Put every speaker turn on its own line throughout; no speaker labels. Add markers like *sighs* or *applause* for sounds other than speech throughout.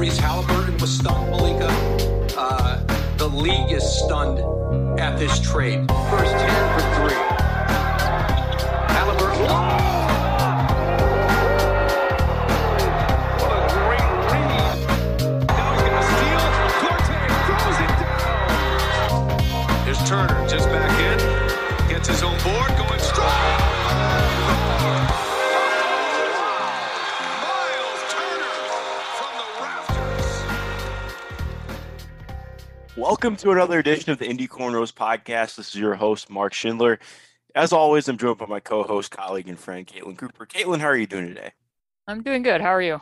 Tyrese Haliburton was stunned, Malika. Uh, the league is stunned at this trade. First 10 for three. Haliburton.
What a great read. Now he's to steal. Corte throws it down. Here's Turner just back in. Gets his own board going strong.
Welcome to another edition of the Indy Cornrows podcast. This is your host, Mark Schindler. As always, I'm joined by my co-host, colleague, and friend, Caitlin Cooper. Caitlin, how are you doing today?
I'm doing good. How are you?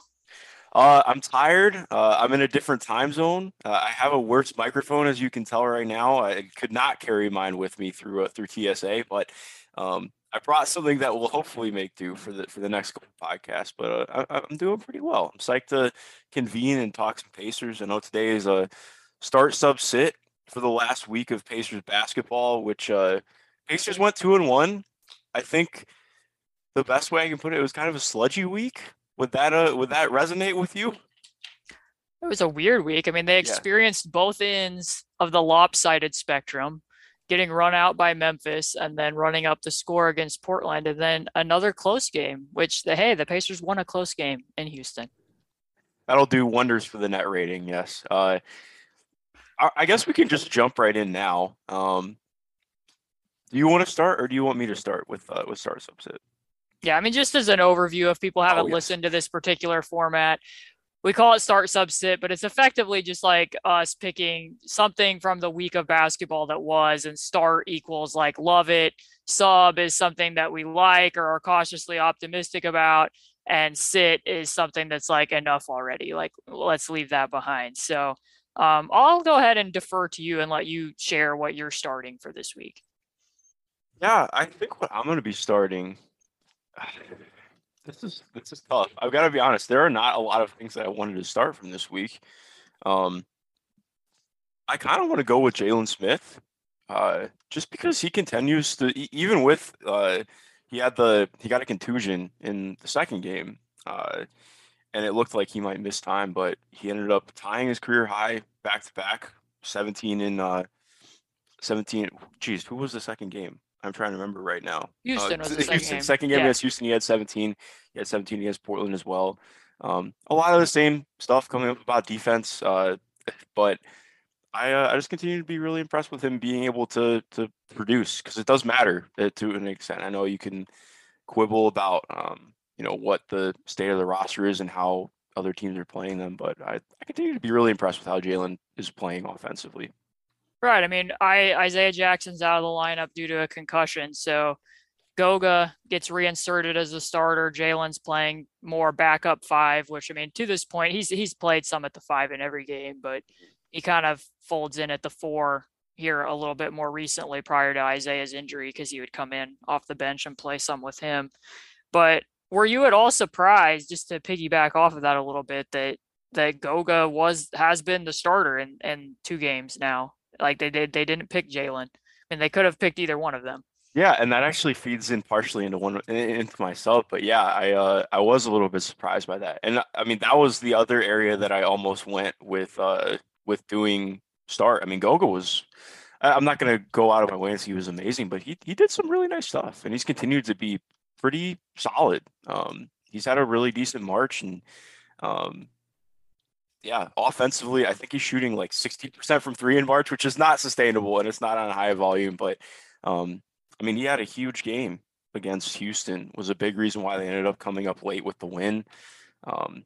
Uh, I'm tired. Uh, I'm in a different time zone. Uh, I have a worse microphone, as you can tell right now. I could not carry mine with me through uh, through TSA, but um, I brought something that will hopefully make do for the for the next podcast. But uh, I, I'm doing pretty well. I'm psyched to convene and talk some Pacers. I know today is a start sub sit for the last week of Pacers basketball, which uh, Pacers went two and one. I think the best way I can put it, it was kind of a sludgy week. Would that uh would that resonate with you?
It was a weird week. I mean, they experienced both ends of the lopsided spectrum, getting run out by Memphis and then running up the score against Portland, and then another close game, which the hey, the Pacers won a close game in Houston.
That'll do wonders for the net rating. Yes. Uh, I, guess we can just jump right in now. Um, do you want to start, or do you want me to start with uh, with start subset?
Yeah, I mean, just as an overview, if people haven't
yes.
listened to this particular format, we call it start subsit, but it's effectively just like us picking something from the week of basketball that was, and start equals like love it. Sub is something that we like or are cautiously optimistic about, and sit is something that's like enough already. Like let's leave that behind. So um, I'll go ahead and defer to you and let you share what you're starting for this week.
Yeah, I think what I'm going to be starting. *sighs* This is this is tough. I've got to be honest. There are not a lot of things that I wanted to start from this week. Um, I kind of want to go with Jalen Smith, uh, just because he continues to even with uh, he had the he got a contusion in the second game, uh, and it looked like he might miss time, but he ended up tying his career high back to back, 17 in uh, 17. Geez, who was the second game? I'm trying to remember right now.
Houston
uh,
was the *laughs* second
Houston,
game.
second game
Yeah.
against Houston, he had 17. He had 17 against Portland as well. Um, a lot of the same stuff coming up about defense, uh, but I uh, I just continue to be really impressed with him being able to to produce because it does matter uh, to an extent. I know you can quibble about um, you know what the state of the roster is and how other teams are playing them, but I, I continue to be really impressed with how Jalen is playing offensively.
Right. I mean, I Isaiah Jackson's out of the lineup due to a concussion, so Goga gets reinserted as a starter. Jalen's playing more backup five, which I mean, to this point, he's he's played some at the five in every game, but he kind of folds in at the four here a little bit more recently prior to Isaiah's injury because he would come in off the bench and play some with him. But were you at all surprised, just to piggyback off of that a little bit, that that Goga was has been the starter in, in two games now? Like they did, they didn't pick Jalen, and they could have picked either one of them.
Yeah, and that actually feeds in partially into one into myself. But yeah, I uh, I was a little bit surprised by that, and I mean that was the other area that I almost went with uh, with doing start. I mean, Goga was. I'm not to go out of my way and say he was amazing, but he he did some really nice stuff, and he's continued to be pretty solid. Um, he's had a really decent March, and um, yeah, offensively, I think he's shooting like 60% from three in March, which is not sustainable, and it's not on high volume, but. Um, I mean, he had a huge game against Houston. Was a big reason why they ended up coming up late with the win. Um,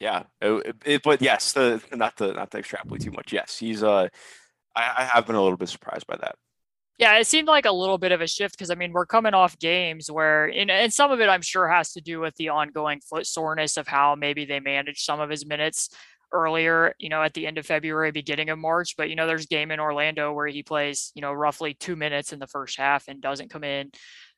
yeah, it, it- but yes, the not to not to extrapolate too much. Yes, he's uh, I, I have been a little bit surprised by that.
Yeah, it seemed like a little bit of a shift because I mean we're coming off games where and, and some of it I'm sure has to do with the ongoing foot soreness of how maybe they managed some of his minutes earlier, you know, at the end of February, beginning of March. But you know, there's game in Orlando where he plays, you know, roughly two minutes in the first half and doesn't come in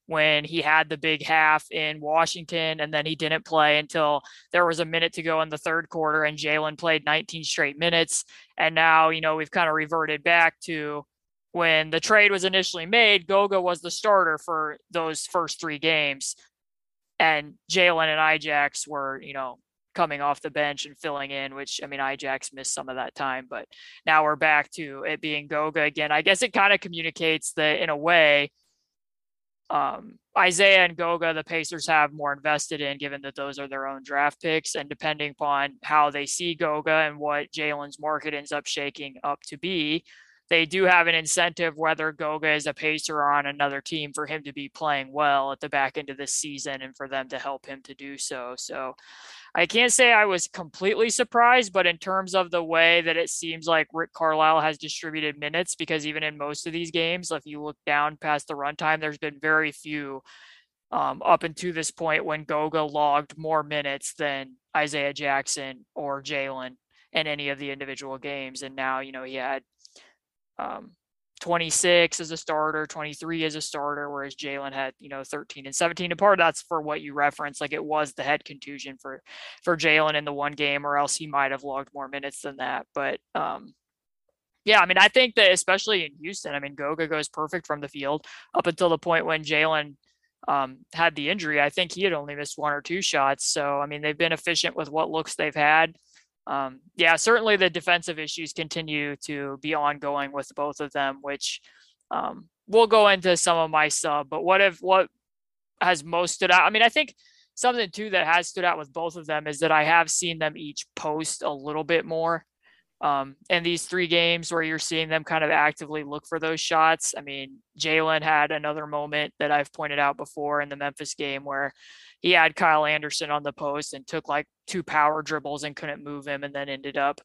when he had the big half in Washington and then he didn't play until there was a minute to go in the third quarter and Jalen played 19 straight minutes. And now, you know, we've kind of reverted back to when the trade was initially made, Goga was the starter for those first three games. And Jalen and Ijax were, you know, coming off the bench and filling in, which I mean, Ijax missed some of that time, but now we're back to it being Goga again. I guess it kind of communicates that in a way, um, Isaiah and Goga, the Pacers have more invested in, given that those are their own draft picks. And depending upon how they see Goga and what Jalen's market ends up shaking up to be, they do have an incentive, whether Goga is a pacer on another team, for him to be playing well at the back end of this season and for them to help him to do so. So I can't say I was completely surprised, but in terms of the way that it seems like Rick Carlisle has distributed minutes, because even in most of these games, if you look down past the runtime, there's been very few um, up until this point when Goga logged more minutes than Isaiah Jackson or Jalen in any of the individual games. And now, you know, he had um, 26 as a starter, 23 as a starter, whereas Jalen had, you know, 13 and 17. And part of that's for what you referenced, like it was the head contusion for for Jalen in the one game, or else he might have logged more minutes than that. But um, yeah, I mean, I think that especially in Houston, I mean, Goga goes perfect from the field up until the point when Jalen um, had the injury. I think he had only missed one or two shots. So I mean, they've been efficient with what looks they've had um, yeah, certainly the defensive issues continue to be ongoing with both of them, which um, we'll go into some of my sub. But what if what has most stood out? I mean, I think something too that has stood out with both of them is that I have seen them each post a little bit more. Um, in these three games where you're seeing them kind of actively look for those shots. I mean, Jalen had another moment that I've pointed out before in the Memphis game where he had Kyle Anderson on the post and took like two power dribbles and couldn't move him and then ended up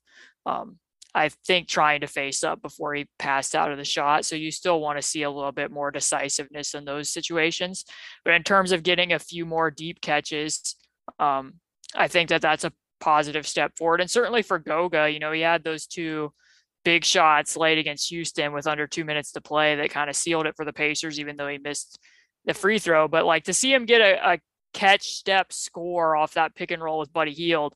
um, I think trying to face up before he passed out of the shot. So you still want to see a little bit more decisiveness in those situations. But in terms of getting a few more deep catches, um, I think that that's a positive step forward. And certainly for Goga, you know, he had those two big shots late against Houston with under two minutes to play that kind of sealed it for the Pacers, even though he missed the free throw. But like to see him get a, a catch, step, score off that pick and roll with Buddy Hield.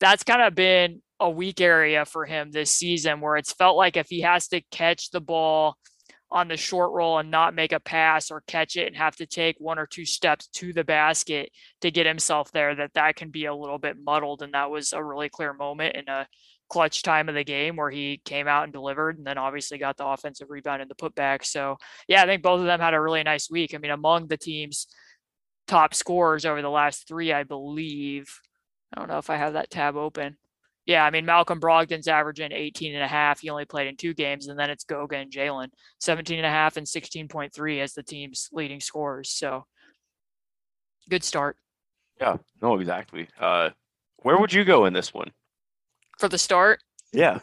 That's kind of been a weak area for him this season where it's felt like if he has to catch the ball on the short roll and not make a pass or catch it and have to take one or two steps to the basket to get himself there that that can be a little bit muddled and that was a really clear moment in a clutch time of the game where he came out and delivered and then obviously got the offensive rebound and the putback so yeah i think both of them had a really nice week i mean among the teams top scorers over the last three, I believe. I don't know if I have that tab open. Yeah, I mean, Malcolm Brogdon's averaging 18 and a half. He only played in two games, and then it's Goga and Jalen, 17 and a half and 16.3 as the team's leading scorers. So good start.
Yeah, no, exactly. Uh, where would you go in this one?
For the start?
Yeah.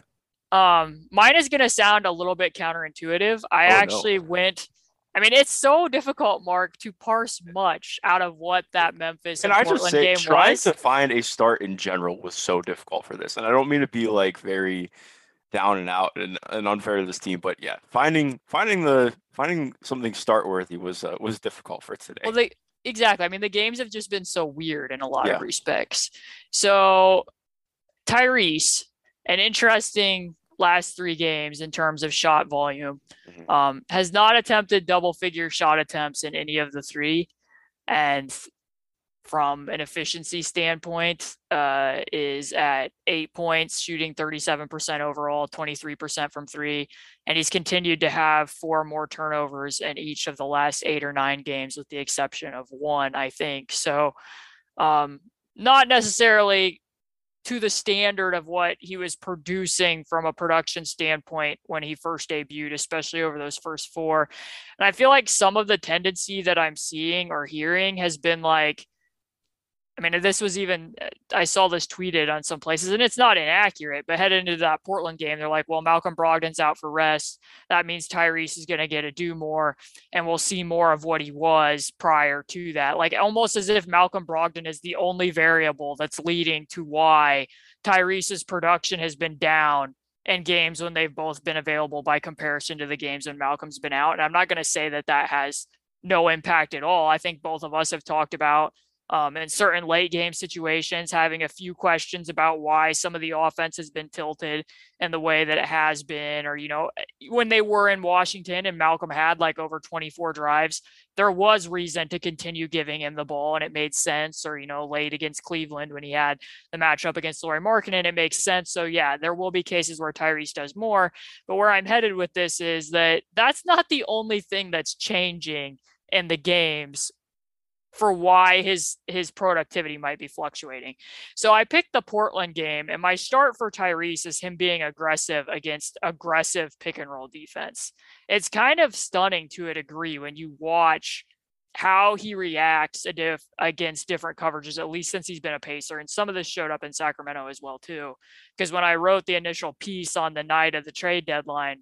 Um, mine is going to sound a little bit counterintuitive. I oh, actually no. went I mean, it's so difficult, Mark, to parse much out of what that Memphis and, and I Portland just say, game
trying
was.
to find a start in general was so difficult for this, and I don't mean to be like very down and out and, and unfair to this team, but yeah, finding finding the finding something start worthy was uh, was difficult for today.
Well, they exactly. I mean, the games have just been so weird in a lot yeah. of respects. So Tyrese, an interesting last three games in terms of shot volume. Mm-hmm. Um, has not attempted double figure shot attempts in any of the three. And from an efficiency standpoint, uh, is at eight points, shooting 37% overall, 23% from three. And he's continued to have four more turnovers in each of the last eight or nine games, with the exception of one, I think. So, um, not necessarily to the standard of what he was producing from a production standpoint when he first debuted, especially over those first four. And I feel like some of the tendency that I'm seeing or hearing has been like, I mean, this was even, uh, I saw this tweeted on some places and it's not inaccurate, but heading into that Portland game, they're like, well, Malcolm Brogdon's out for rest. That means Tyrese is going to get to do more and we'll see more of what he was prior to that. Like almost as if Malcolm Brogdon is the only variable that's leading to why Tyrese's production has been down in games when they've both been available by comparison to the games when Malcolm's been out. And I'm not going to say that that has no impact at all. I think both of us have talked about um, in certain late game situations, having a few questions about why some of the offense has been tilted in the way that it has been, or, you know, when they were in Washington and Malcolm had like over 24 drives, there was reason to continue giving him the ball and it made sense, or, you know, late against Cleveland when he had the matchup against Lauri Markkanen, it makes sense. So, yeah, there will be cases where Tyrese does more. But where I'm headed with this is that that's not the only thing that's changing in the games for why his his productivity might be fluctuating. So I picked the Portland game, and my start for Tyrese is him being aggressive against aggressive pick and roll defense. It's kind of stunning to a degree when you watch how he reacts against different coverages, at least since he's been a pacer. And some of this showed up in Sacramento as well, too. Because when I wrote the initial piece on the night of the trade deadline,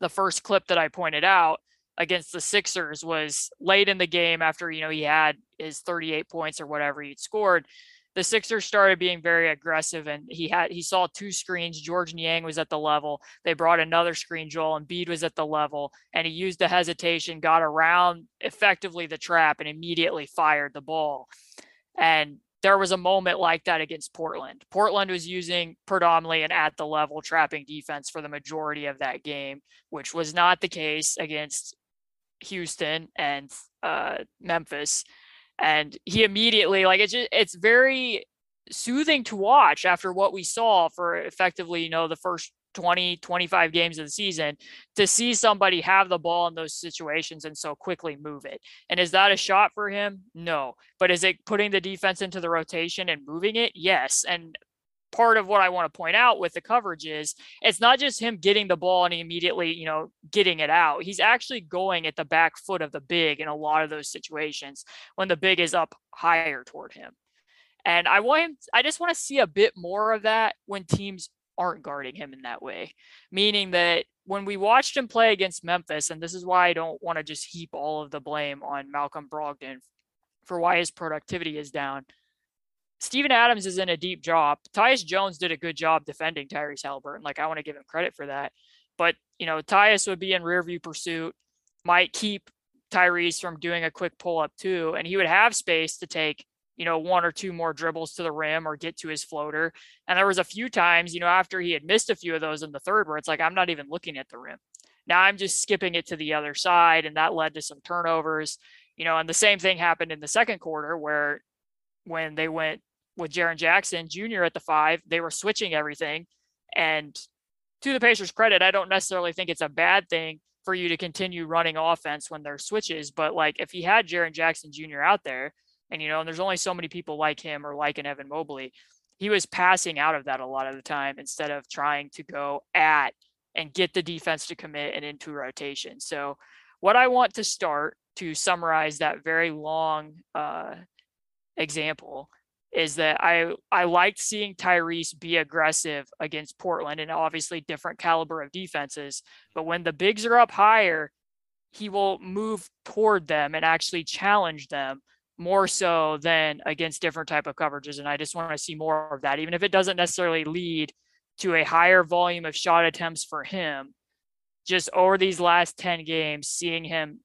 the first clip that I pointed out against the Sixers was late in the game after, you know, he had his 38 points or whatever he'd scored. The Sixers started being very aggressive and he had he saw two screens. Georges Niang was at the level. They brought another screen. Joel Embiid was at the level and he used the hesitation, got around effectively the trap and immediately fired the ball. And there was a moment like that against Portland. Portland was using predominantly an at the level trapping defense for the majority of that game, which was not the case against Houston and uh, Memphis, and he immediately like it's just, it's very soothing to watch after what we saw for effectively you know the first 20 25 games of the season to see somebody have the ball in those situations and so quickly move it. And is that a shot for him? No. But is it putting the defense into the rotation and moving it? Yes. And part of what I want to point out with the coverage is it's not just him getting the ball and immediately, you know, getting it out. He's actually going at the back foot of the big in a lot of those situations when the big is up higher toward him. And I want him, I just want to see a bit more of that when teams aren't guarding him in that way. Meaning that when we watched him play against Memphis, and this is why I don't want to just heap all of the blame on Malcolm Brogdon for why his productivity is down Steven Adams is in a deep job. Tyus Jones did a good job defending Tyrese Haliburton. Like I want to give him credit for that. But you know, Tyus would be in rear view pursuit, might keep Tyrese from doing a quick pull up too, and he would have space to take you know one or two more dribbles to the rim or get to his floater. And there was a few times, you know, after he had missed a few of those in the third, where it's like I'm not even looking at the rim. Now I'm just skipping it to the other side, and that led to some turnovers. You know, and the same thing happened in the second quarter where when they went with Jaren Jackson Jr. at the five, they were switching everything. And to the Pacers' credit, I don't necessarily think it's a bad thing for you to continue running offense when there's switches. But like if he had Jaren Jackson Jr. out there, and you know, and there's only so many people like him or like an Evan Mobley, he was passing out of that a lot of the time instead of trying to go at and get the defense to commit and into rotation. So what I want to start to summarize that very long uh, example is that I I liked seeing Tyrese be aggressive against Portland and obviously different caliber of defenses. But when the bigs are up higher, he will move toward them and actually challenge them more so than against different type of coverages. And I just want to see more of that, even if it doesn't necessarily lead to a higher volume of shot attempts for him. Just over these last 10 games, seeing him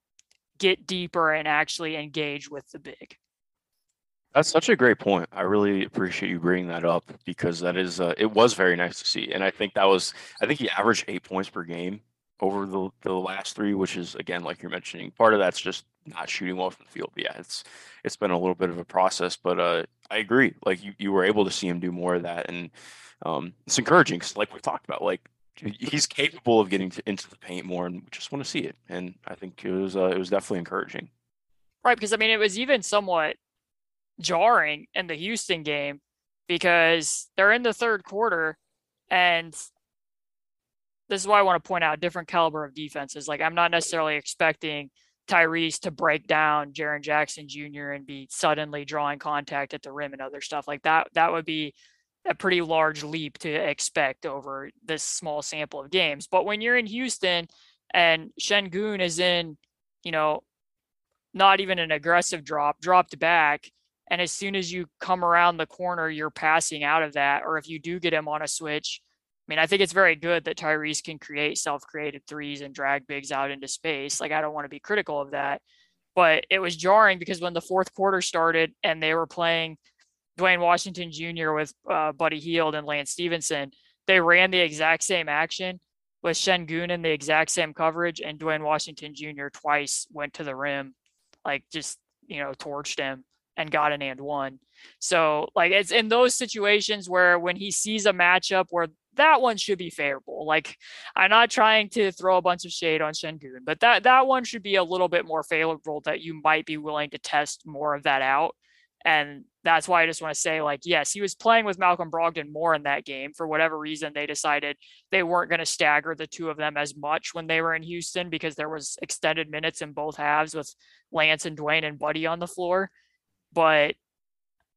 get deeper and actually engage with the big.
That's such a great point. I really appreciate you bringing that up because that is uh, it was very nice to see, and I think that was I think he averaged eight points per game over the the last three, which is again like you're mentioning, part of that's just not shooting well from the field. But yeah, it's it's been a little bit of a process, but uh, I agree. Like you, you were able to see him do more of that, and um, it's encouraging. Cause like we've talked about, like he's capable of getting to, into the paint more, and we just want to see it. And I think it was uh, it was definitely encouraging.
Right, because I mean, it was even somewhat jarring in the Houston game because they're in the third quarter and this is why I want to point out different caliber of defenses. Like I'm not necessarily expecting Tyrese to break down Jaren Jackson Jr. and be suddenly drawing contact at the rim and other stuff like that. That would be a pretty large leap to expect over this small sample of games. But when you're in Houston and Sengun is in, you know, not even an aggressive drop, dropped back, and as soon as you come around the corner, you're passing out of that. Or if you do get him on a switch, I mean, I think it's very good that Tyrese can create self created threes and drag bigs out into space. Like, I don't want to be critical of that. But it was jarring because when the fourth quarter started and they were playing Duane Washington Jr. with uh, Buddy Hield and Lance Stephenson, they ran the exact same action with Sengun in the exact same coverage, and Duane Washington Jr. twice went to the rim, like just you know torched him and got an and one. So like it's in those situations where when he sees a matchup where that one should be favorable. Like I'm not trying to throw a bunch of shade on Sengun, but that that one should be a little bit more favorable that you might be willing to test more of that out. And that's why I just want to say, like, yes, he was playing with Malcolm Brogdon more in that game. For whatever reason, they decided they weren't going to stagger the two of them as much when they were in Houston because there was extended minutes in both halves with Lance and Duane and Buddy on the floor. But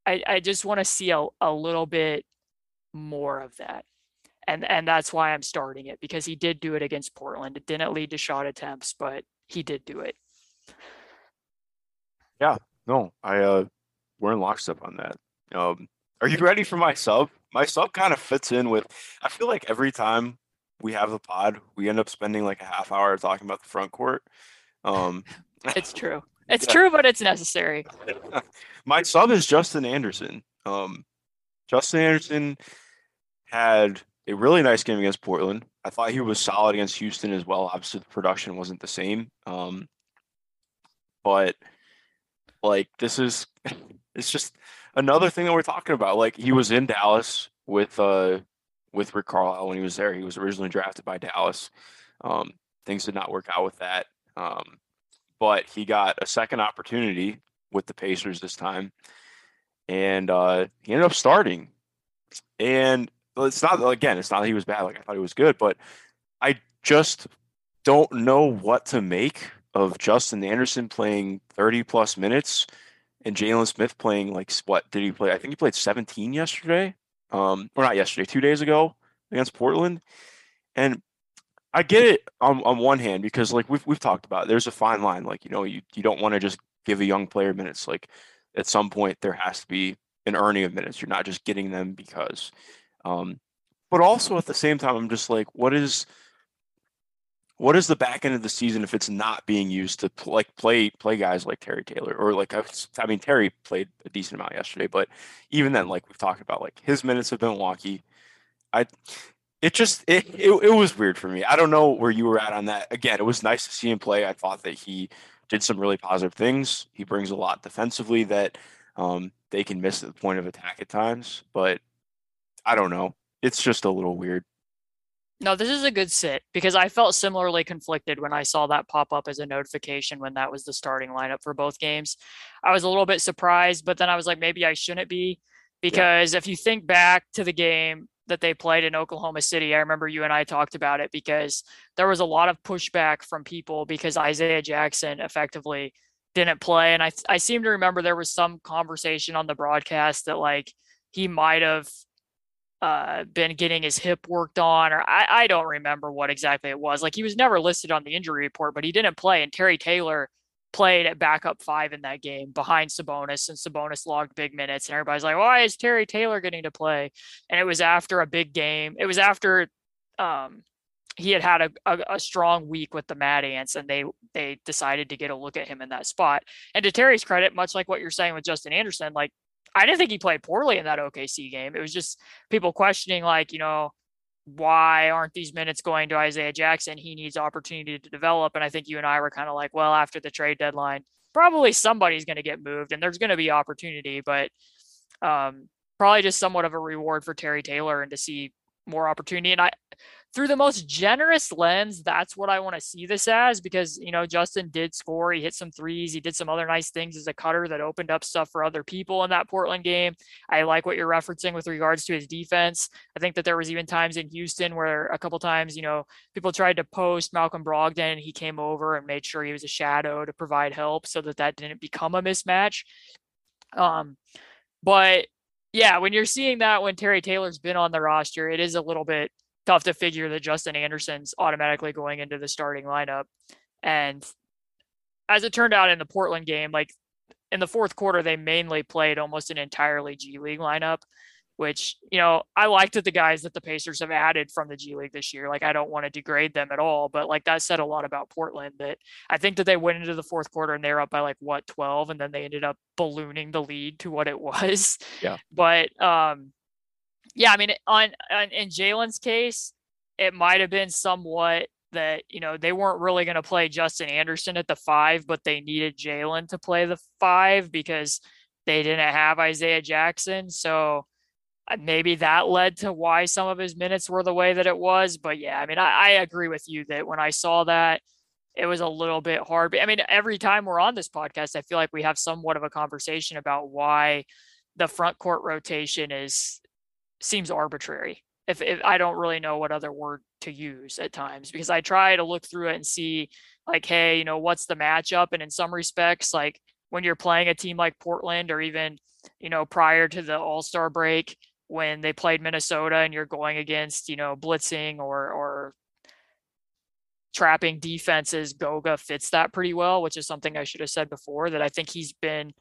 I, I just want to see a, a little bit more of that and and that's why I'm starting it because he did do it against Portland. It didn't lead to shot attempts, but he did do it.
Yeah, no, I uh, we're in lockstep on that. Um, are you ready for my sub? My sub kind of fits in with. I feel like every time we have the pod, we end up spending like a half hour talking about the front court. Um, *laughs*
it's true. It's yeah. true, but it's necessary. *laughs*
my sub is Justin Anderson. Um, Justin Anderson had a really nice game against Portland. I thought he was solid against Houston as well. Obviously, the production wasn't the same. Um, but like this is *laughs* it's just another thing that we're talking about. Like he was in Dallas with uh with Rick Carlisle when he was there. He was originally drafted by Dallas. Um, things did not work out with that. Um, but he got a second opportunity with the Pacers this time, and uh, he ended up starting. And it's not again, it's not that he was bad. Like I thought he was good, but I just don't know what to make of Justin Anderson playing 30 plus minutes and Jalen Smith playing like what did he play? I think he played 17 yesterday. Um, or not yesterday, two days ago against Portland. And I get it on, on one hand because like we've we've talked about, it, there's a fine line. Like, you know, you, you don't want to just give a young player minutes. Like at some point there has to be an earning of minutes. You're not just getting them because um, but also at the same time, I'm just like, what is what is the back end of the season if it's not being used to pl- like play play guys like Terry Taylor or like I mean Terry played a decent amount yesterday, but even then, like we've talked about, like his minutes have been wonky. I it just it, it it was weird for me. I don't know where you were at on that. Again, it was nice to see him play. I thought that he did some really positive things. He brings a lot defensively that um, they can miss at the point of attack at times, but I don't know. It's just a little weird.
No, this is a good sit because I felt similarly conflicted when I saw that pop up as a notification when that was the starting lineup for both games. I was a little bit surprised, but then I was like, maybe I shouldn't be because yeah. if you think back to the game that they played in Oklahoma City, I remember you and I talked about it because there was a lot of pushback from people because Isaiah Jackson effectively didn't play. And I, I seem to remember there was some conversation on the broadcast that like he might have uh, been getting his hip worked on, or I, I don't remember what exactly it was. Like he was never listed on the injury report, but he didn't play. And Terry Taylor played at backup five in that game behind Sabonis, and Sabonis logged big minutes. And everybody's like, why is Terry Taylor getting to play? And it was after a big game. It was after um, he had had a, a, a, strong week with the Mad Ants, and they they decided to get a look at him in that spot. And to Terry's credit, much like what you're saying with Justin Anderson, like I didn't think he played poorly in that OKC game. It was just people questioning, like, you know, why aren't these minutes going to Isaiah Jackson? He needs opportunity to develop. And I think you and I were kind of like, well, after the trade deadline, probably somebody's going to get moved and there's going to be opportunity, but um, probably just somewhat of a reward for Terry Taylor and to see more opportunity. And I, through the most generous lens, that's what I want to see this as because, you know, Justin did score. He hit some threes. He did some other nice things as a cutter that opened up stuff for other people in that Portland game. I like what you're referencing with regards to his defense. I think that there was even times in Houston where a couple times, you know, people tried to post Malcolm Brogdon and he came over and made sure he was a shadow to provide help so that that didn't become a mismatch. Um, but yeah, when you're seeing that when Terry Taylor's been on the roster, it is a little bit – tough to figure that Justin Anderson's automatically going into the starting lineup. And as it turned out in the Portland game, like in the fourth quarter, they mainly played almost an entirely G League lineup. which, you know, I liked that the guys that the Pacers have added from the G League this year. Like, I don't want to degrade them at all, but like that said a lot about Portland that I think that they went into the fourth quarter and they're up by like what, 12, and then they ended up ballooning the lead to what it *laughs* was.
Yeah.
But, um, yeah, I mean, on, on in Jalen's case, it might have been somewhat that you know they weren't really going to play Justin Anderson at the five, but they needed Jalen to play the five because they didn't have Isaiah Jackson. So uh, maybe that led to why some of his minutes were the way that it was. But yeah, I mean, I, I agree with you that when I saw that, it was a little bit hard. I mean, every time we're on this podcast, I feel like we have somewhat of a conversation about why the front court rotation is seems arbitrary. If, if I don't really know what other word to use at times because I try to look through it and see like, hey, you know, what's the matchup? And in some respects, like when you're playing a team like Portland or even, you know, prior to the All Star break when they played Minnesota and you're going against, you know, blitzing or or trapping defenses, Goga fits that pretty well, which is something I should have said before that I think he's been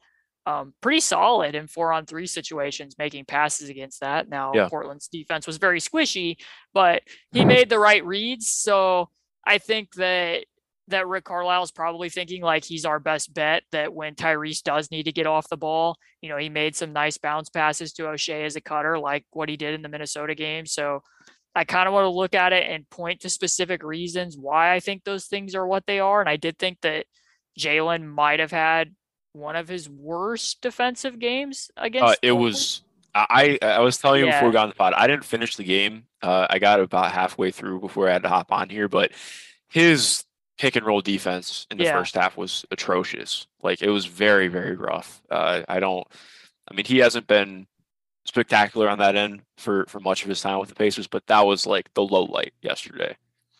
um, pretty solid in four on three situations, making passes against that. Now, yeah. Portland's defense was very squishy, but he made the right reads. So I think that that Rick Carlisle is probably thinking like he's our best bet. That when Tyrese does need to get off the ball, you know, he made some nice bounce passes to O'Shea as a cutter, like what he did in the Minnesota game. So I kind of want to look at it and point to specific reasons why I think those things are what they are. And I did think that Jalen might have had one of his worst defensive games against.
Uh, it was. I I was telling you yeah. before we got on the pod. I didn't finish the game. Uh, I got about halfway through before I had to hop on here, but his pick and roll defense in the yeah. first half was atrocious. Like it was very, very rough. Uh, I don't. I mean, he hasn't been spectacular on that end for for much of his time with the Pacers, but that was like the low light yesterday.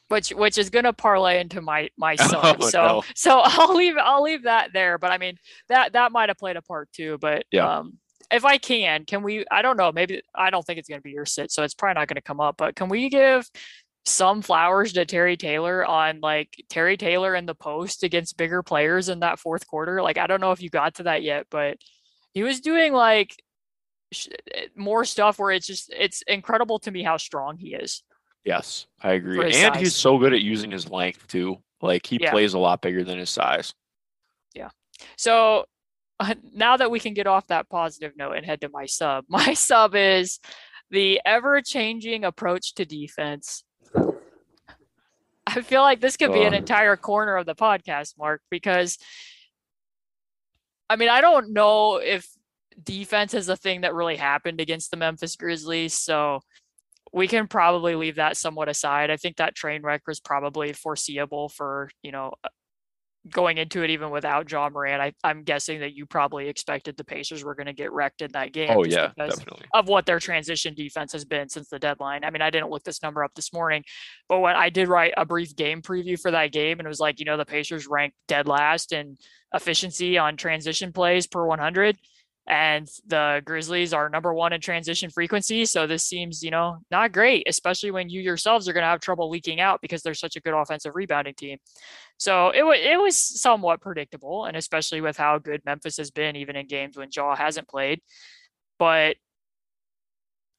Which which is gonna parlay into my my *laughs* son. Oh, so no. so *laughs* I'll leave I'll leave that there. But I mean that that might have played a part too. But yeah. Um, if I can, can we? I don't know. Maybe I don't think it's going to be your sit, so it's probably not going to come up. But can we give some flowers to Terry Taylor on like Terry Taylor in the post against bigger players in that fourth quarter. Like, I don't know if you got to that yet, but he was doing like sh- eh, more stuff where it's just, it's incredible to me how strong he is.
Yes, I agree. And size. he's so good at using his length too. Like, he yeah. plays a lot bigger than his size.
Yeah. So uh, *laughs* now that we can get off that positive note and head to my sub, *laughs* my sub is the ever changing approach to defense I feel like this could be an entire corner of the podcast, Mark, because I mean, I don't know if defense is a thing that really happened against the Memphis Grizzlies. So we can probably leave that somewhat aside. I think that train wreck was probably foreseeable for, you know, uh, going into it even without Ja Morant. I, am guessing that you probably expected the Pacers were going to get wrecked in that game.
Oh yeah, definitely.
Of what their transition defense has been since the deadline. I mean, I didn't look this number up this morning, but when I did write a brief game preview for that game, and it was like, you know, the Pacers ranked dead last in efficiency on transition plays per 100 and the Grizzlies are number one in transition frequency. So this seems, you know, not great, especially when you yourselves are going to have trouble leaking out because they're such a good offensive rebounding team. So it was it was somewhat predictable, and especially with how good Memphis has been, even in games when Ja hasn't played. But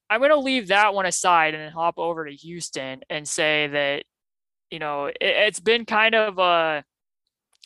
I'm going to leave that one aside and hop over to Houston and say that, you know, it, it's been kind of a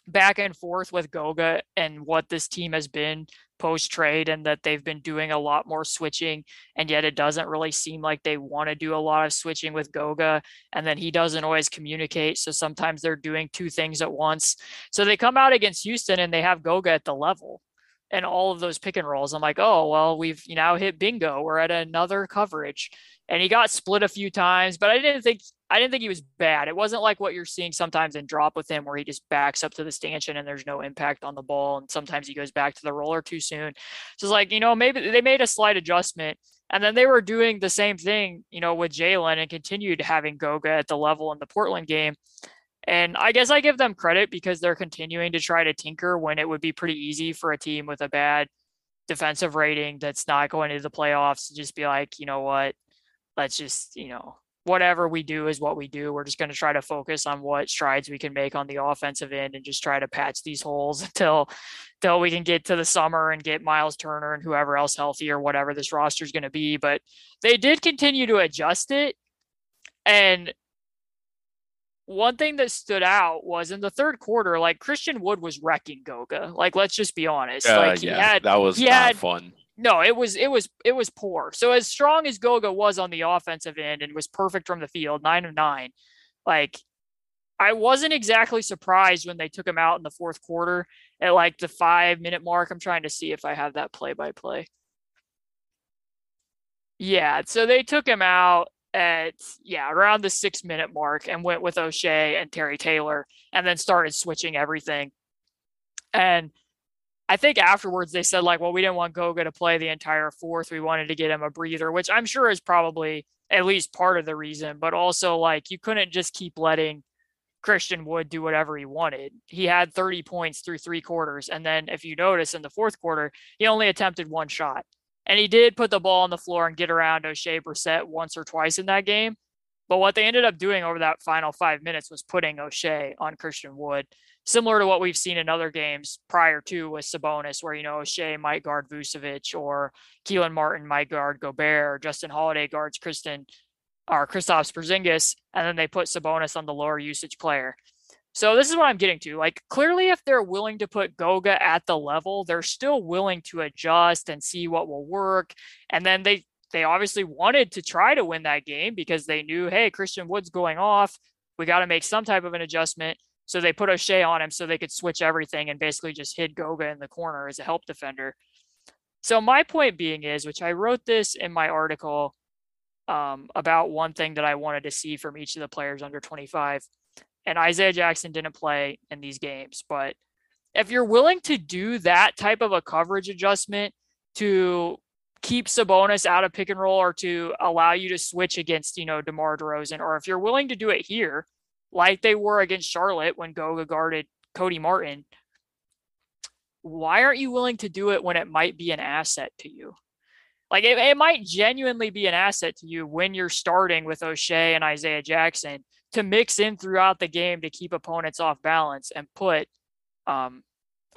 back and forth with Goga and what this team has been post trade and that they've been doing a lot more switching and yet it doesn't really seem like they want to do a lot of switching with Goga and then he doesn't always communicate so sometimes they're doing two things at once. So they come out against Houston and they have Goga at the level and all of those pick and rolls. I'm like oh well we've now hit bingo. We're at another coverage and he got split a few times, but I didn't think I didn't think he was bad. It wasn't like what you're seeing sometimes in drop with him where he just backs up to the stanchion and there's no impact on the ball. And sometimes he goes back to the roller too soon. So it's like, you know, maybe they made a slight adjustment. And then they were doing the same thing, you know, with Jalen and continued having Goga at the level in the Portland game. And I guess I give them credit because they're continuing to try to tinker when it would be pretty easy for a team with a bad defensive rating that's not going to the playoffs to just be like, you know what, let's just, you know, whatever we do is what we do. We're just going to try to focus on what strides we can make on the offensive end and just try to patch these holes *laughs* until until we can get to the summer and get Miles Turner and whoever else healthy or whatever this roster is going to be. But they did continue to adjust it. And one thing that stood out was in the third quarter, like Christian Wood was wrecking Goga. Like, let's just be honest.
Uh,
like he
yeah,
had
that was
he
not
had-
fun.
No, it was it was it was poor. So as strong as Goga was on the offensive end and was perfect from the field, nine of nine, like I wasn't exactly surprised when they took him out in the fourth quarter at like the five minute mark. I'm trying to see if I have that play by play. Yeah, so they took him out at yeah around the six minute mark and went with O'Shea and Terry Taylor and then started switching everything. And I think afterwards they said like, well, we didn't want Goga to play the entire fourth. We wanted to get him a breather, which I'm sure is probably at least part of the reason. But also like you couldn't just keep letting Christian Wood do whatever he wanted. He had 30 points through three quarters, and then if you notice in the fourth quarter, he only attempted one shot. And he did put the ball on the floor and get around O'Shea Brissett once or twice in that game. But what they ended up doing over that final five minutes was putting O'Shea on Christian Wood, similar to what we've seen in other games prior to with Sabonis, where you know Shea might guard Vucevic or Kelan Martin might guard Gobert, or Justin Holiday guards Kristen or Kristaps Porzingis, and then they put Sabonis on the lower usage player. So this is what I'm getting to. Like clearly, if they're willing to put Goga at the level, they're still willing to adjust and see what will work. And then they they obviously wanted to try to win that game because they knew, hey, Christian Wood's going off. We got to make some type of an adjustment. So they put O'Shea on him so they could switch everything and basically just hid Goga in the corner as a help defender. So my point being is, which I wrote this in my article um, about one thing that I wanted to see from each of the players under 25. And Isaiah Jackson didn't play in these games, but if you're willing to do that type of a coverage adjustment to keep Sabonis out of pick and roll or to allow you to switch against, you know, DeMar DeRozan, or if you're willing to do it here, like they were against Charlotte when Goga guarded Cody Martin, why aren't you willing to do it when it might be an asset to you? Like it, it might genuinely be an asset to you when you're starting with O'Shea and Isaiah Jackson to mix in throughout the game to keep opponents off balance and put um,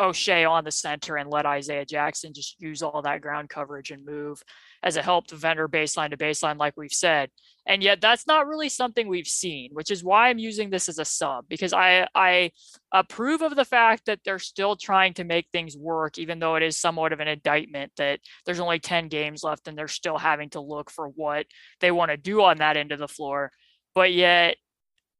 O'Shea on the center and let Isaiah Jackson just use all that ground coverage and move as a help defender baseline to baseline, like we've said. And yet that's not really something we've seen, which is why I'm using this as a sub because I I approve of the fact that they're still trying to make things work, even though it is somewhat of an indictment that there's only 10 games left and they're still having to look for what they want to do on that end of the floor. But yet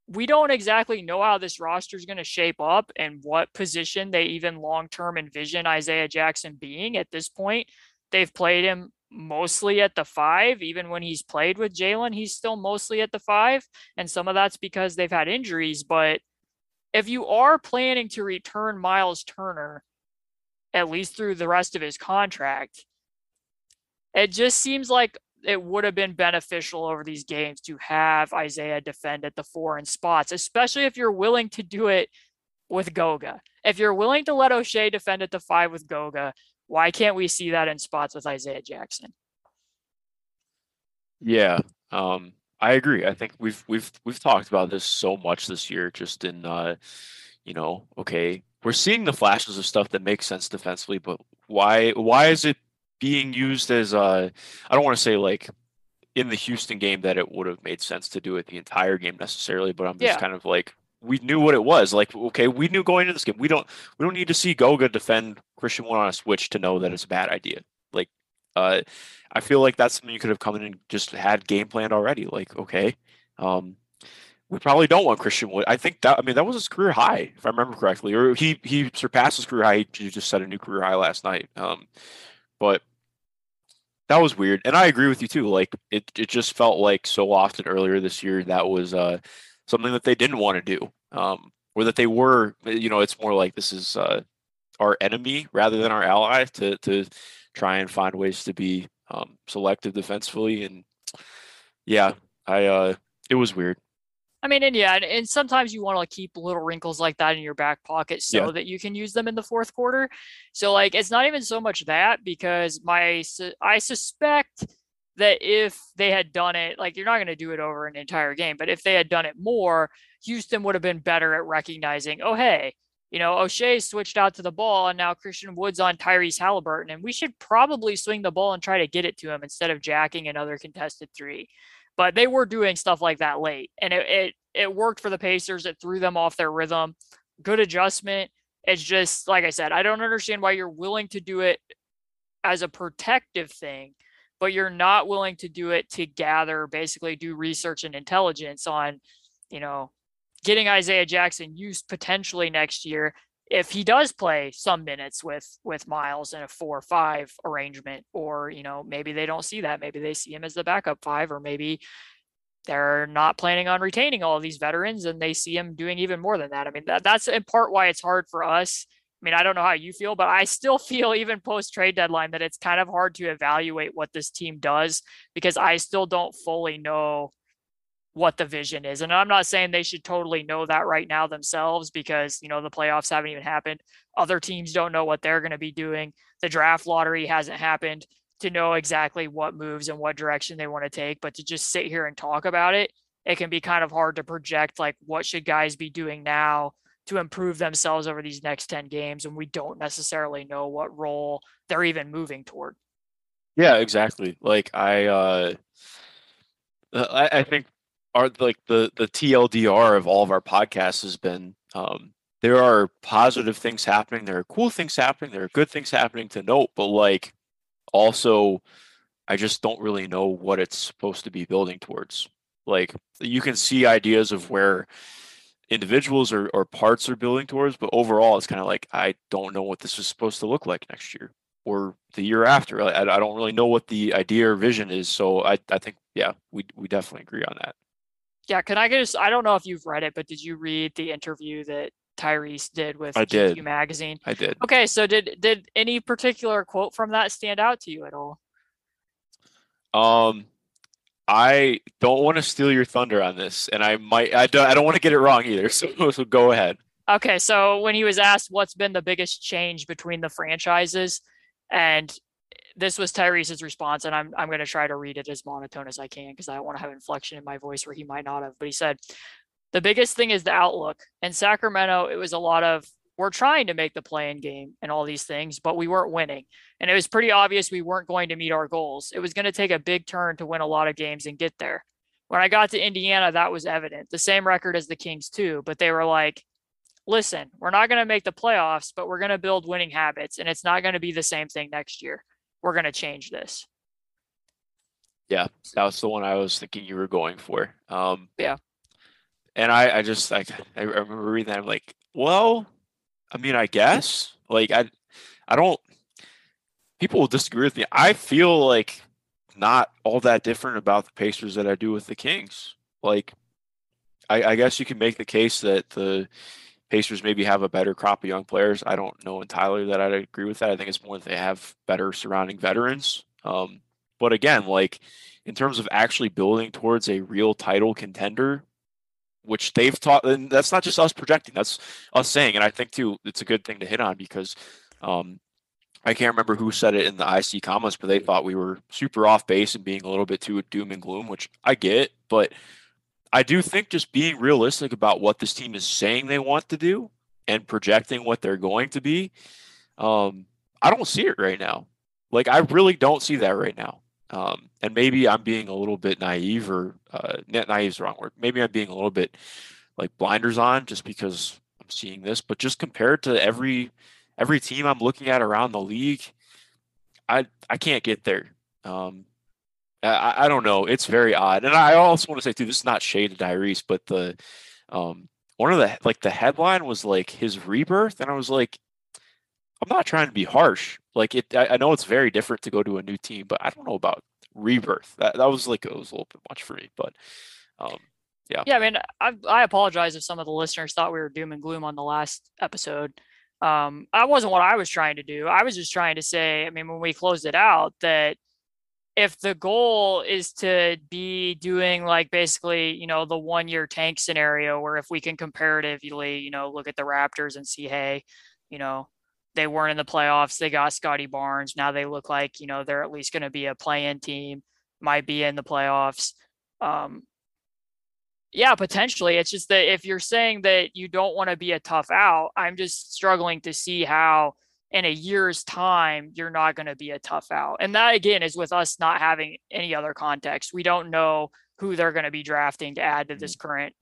we don't exactly know how this roster is going to shape up and what position they even long term envision Isaiah Jackson being at this point. They've played him mostly at the five. Even when he's played with Jalen, he's still mostly at the five. And some of that's because they've had injuries. But if you are planning to return Miles Turner, at least through the rest of his contract, it just seems like it would have been beneficial over these games to have Isaiah defend at the four in spots, especially if you're willing to do it with Goga. If you're willing to let O'Shea defend at the five with Goga, why can't we see that in spots with Isaiah Jackson?
Yeah, um, I agree. I think we've we've we've talked about this so much this year, just in uh, you know, okay, we're seeing the flashes of stuff that makes sense defensively, but why why is it being used as uh I don't want to say like in the Houston game that it would have made sense to do it the entire game necessarily, but I'm just
Yeah.
kind of like we knew what it was. Like, okay, we knew going into this game. We don't we don't need to see Goga defend Christian one on a switch to know that it's a bad idea. Like uh I feel like that's something you could have come in and just had game planned already. Like, okay, um, we probably don't want Christian Wood. I think that I mean that was his career high, if I remember correctly, or he he surpassed his career high. He just set a new career high last night. Um, but that was weird, and I agree with you too. Like it, it just felt like so often earlier this year that was uh something that they didn't want to do, um, or that they were. You know, it's more like this is uh our enemy rather than our ally to to try and find ways to be um, selective defensively. And yeah, I uh, it was weird.
I mean, and yeah, and, and sometimes you want to keep little wrinkles like that in your back pocket so
Yeah.
that you can use them in the fourth quarter. So like, it's not even so much that because my I suspect that if they had done it, like you're not going to do it over an entire game, but if they had done it more, Houston would have been better at recognizing, oh, hey, you know, O'Shea switched out to the ball and now Christian Wood's on Tyrese Haliburton. And we should probably swing the ball and try to get it to him instead of jacking another contested three. But they were doing stuff like that late. And it, it, it worked for the Pacers. It threw them off their rhythm. Good adjustment. It's just, like I said, I don't understand why you're willing to do it as a protective thing, but you're not willing to do it to gather, basically do research and intelligence on, you know, getting Isaiah Jackson used potentially next year if he does play some minutes with with Miles in a four or five arrangement, or you know maybe they don't see that, maybe they see him as the backup five, or maybe they're not planning on retaining all of these veterans and they see him doing even more than that. I mean that that's in part why it's hard for us. I mean I don't know how you feel, but I still *laughs* feel even post trade deadline that it's kind of hard to evaluate what this team does because I still don't fully know what the vision is. And I'm not saying they should totally know that right now themselves because, you know, the playoffs haven't even happened. Other teams don't know what they're going to be doing. The draft lottery hasn't happened to know exactly what moves and what direction they want to take. But to just sit here and talk about it, it can be kind of hard to project like what should guys be doing now to improve themselves over these next 10 games and we don't necessarily know what role they're even moving toward.
Yeah, exactly. Like I uh I, I think are like the the TLDR of all of our podcasts has been um, there are positive things happening, there are cool things happening, there are good things happening to note, but like also I just don't really know what it's supposed to be building towards. Like you can see ideas of where individuals or, or parts are building towards, but overall it's kind of like I don't know what this is supposed to look like next year or the year after. I, I don't really know what the idea or vision is. So I, I think yeah, we we definitely agree on that.
Yeah, can I just I don't know if you've read it, but did you read the interview that Tyrese did with
I did.
GQ magazine?
I did.
Okay, so did did any particular quote from that stand out to you at all?
Um I don't want to steal your thunder on this, and I might I don't I don't want to get it wrong either. *laughs* So so go ahead.
Okay, so when he was asked what's been the biggest change between the franchises, and this was Tyrese's response, and I'm I'm going to try to read it as monotone as I can because I don't want to have inflection in my voice where he might not have. But he said, "The biggest thing is the outlook. In Sacramento, it was a lot of we're trying to make the play-in game and all these things, but we weren't winning, and it was pretty obvious we weren't going to meet our goals. It was going to take a big turn to win a lot of games and get there. When I got to Indiana, that was evident. The same record as the Kings too, but they were like." Listen, we're not going to make the playoffs, but we're going to build winning habits, and it's not going to be the same thing next year we're going to change this.
Yeah, that was the one I was thinking you were going for. Um,
yeah.
And I, I just, like, I remember reading that. I'm like, well, I mean, I guess, like, I, I don't, people will disagree with me. I feel like not all that different about the Pacers that I do with the Kings. Like, I, I guess you can make the case that the Pacers maybe have a better crop of young players. I don't know entirely that I'd agree with that. I think it's more that they have better surrounding veterans. Um, but again, like in terms of actually building towards a real title contender, which they've taught, and that's not just us projecting, that's us saying. And I think too, it's a good thing to hit on because um, I can't remember who said it in the IC comments, but they thought we were super off base and being a little bit too doom and gloom, which I get, but I do think just being realistic about what this team is saying they want to do and projecting what they're going to be, um, I don't see it right now. Like I really don't see that right now. Um, and maybe I'm being a little bit naive, or uh, naive is the wrong word. Maybe I'm being a little bit like blinders on just because I'm seeing this. But just compared to every every team I'm looking at around the league, I I can't get there. Um, I, I don't know. It's very odd. And I also want to say too, this is not shade to Tyrese, but the um one of the like the headline was like his rebirth, and I was like, I'm not trying to be harsh. Like it, I, I know it's very different to go to a new team, but I don't know about rebirth. That that was like it was a little bit much for me, but um, yeah.
Yeah, I mean, I I apologize if some of the listeners thought we were doom and gloom on the last episode. Um, I wasn't what I was trying to do. I was just trying to say, I mean, when we closed it out, that if the goal is to be doing like basically, you know, the one year tank scenario where if we can comparatively, you know, look at the Raptors and see, hey, you know, they weren't in the playoffs, they got Scottie Barnes. Now they look like, you know, they're at least going to be a play in team. might be in the playoffs. Um, yeah, potentially. It's just that if you're saying that you don't want to be a tough out, I'm just struggling to see how in a year's time you're not going to be a tough out. And that again is with us not having any other context. We don't know who they're going to be drafting to add to this mm-hmm. current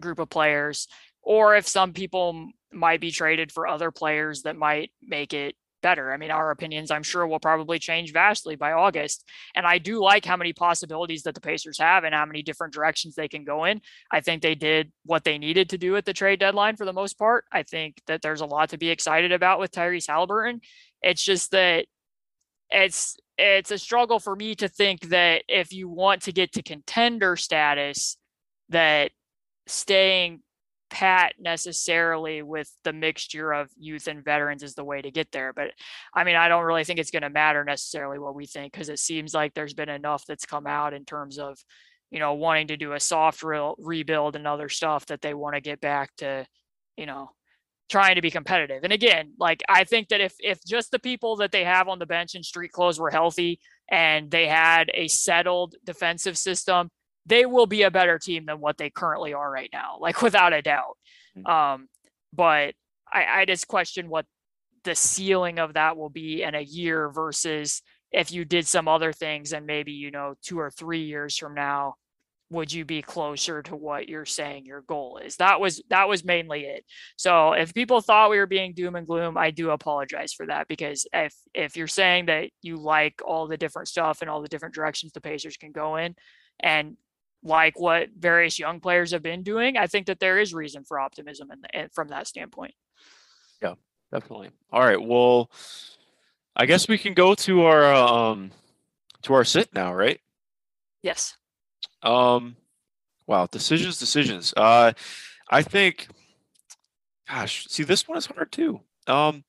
group of players or if some people might be traded for other players that might make it better. I mean, our opinions, I'm sure, will probably change vastly by August. And I do like how many possibilities that the Pacers have and how many different directions they can go in. I think they did what they needed to do at the trade deadline for the most part. I think that there's a lot to be excited about with Tyrese Haliburton. It's just that it's it's a struggle for me to think that if you want to get to contender status, that staying pat necessarily with the mixture of youth and veterans is the way to get there. But I mean, I don't really think it's going to matter necessarily what we think because it seems like there's been enough that's come out in terms of, you know, wanting to do a soft rebuild and other stuff that they want to get back to, you know, trying to be competitive. And again, like I think that if if just the people that they have on the bench in street clothes were healthy and they had a settled defensive system, they will be a better team than what they currently are right now, like without a doubt. Mm-hmm. Um, but I, I just question what the ceiling of that will be in a year versus if you did some other things and maybe you know two or three years from now would you be closer to what you're saying your goal is that was that was mainly it so if people thought we were being doom and gloom i do apologize for that because if if you're saying that you like all the different stuff and all the different directions the pacers can go in and like what various young players have been doing, I think that there is reason for optimism in the, from that standpoint.
Yeah, definitely. All right. Well, I guess we can go to our um to our sit now, right?
Yes.
Um wow, decisions, decisions. Uh I think gosh, see this one is hard too. Um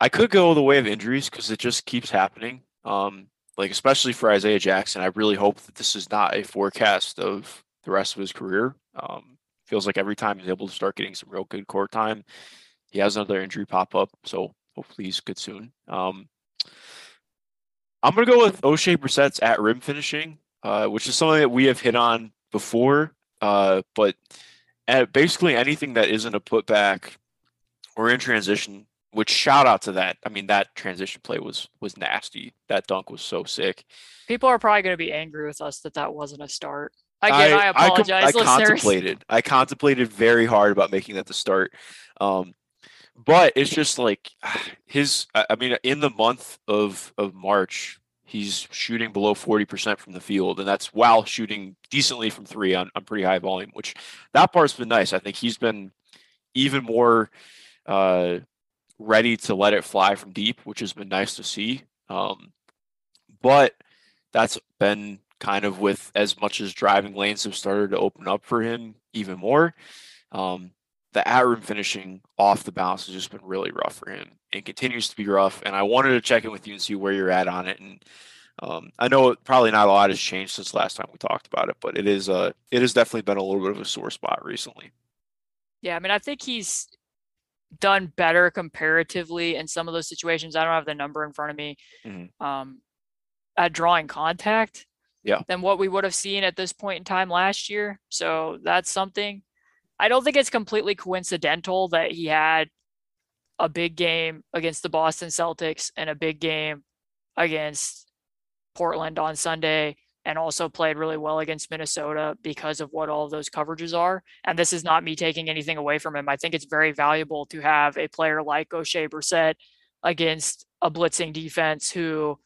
I could go the way of injuries because it just keeps happening. Um like especially for Isaiah Jackson, I really hope that this is not a forecast of the rest of his career. Um, feels like every time he's able to start getting some real good court time, he has another injury pop up. So hopefully he's good soon. Um, I'm gonna go with Oshae Brissett's at rim finishing, uh, which is something that we have hit on before. Uh, but at basically anything that isn't a putback or in transition which shout out to that. I mean, that transition play was was nasty. That dunk was so sick.
People are probably going to be angry with us that that wasn't a start. Again, I, I apologize, I, I
contemplated. I contemplated very hard about making that the start. Um, but it's just like *sighs* his. I mean, in the month of of March, he's shooting below forty percent from the field, and that's while shooting decently from three on, on pretty high volume. Which that part's been nice. I think he's been even more uh, ready to let it fly from deep, which has been nice to see. Um, but that's been kind of with as much as driving lanes have started to open up for him even more. Um, the at rim finishing off the bounce has just been really rough for him and continues to be rough. And I wanted to check in with you and see where you're at on it. And um, I know probably not a lot has changed since last time we talked about it, but it is uh it has definitely been a little bit of a sore spot recently.
Yeah, I mean, I think he's done better comparatively in some of those situations. I don't have the number in front of me mm-hmm. um, at drawing contact
yeah.
than what we would have seen at this point in time last year. So that's something. I don't think it's completely coincidental that he had a big game against the Boston Celtics and a big game against Portland on Sunday and also played really well against Minnesota because of what all of those coverages are. And this is not me taking anything away from him. I think it's very valuable to have a player like Oshae Brissett against a blitzing defense who,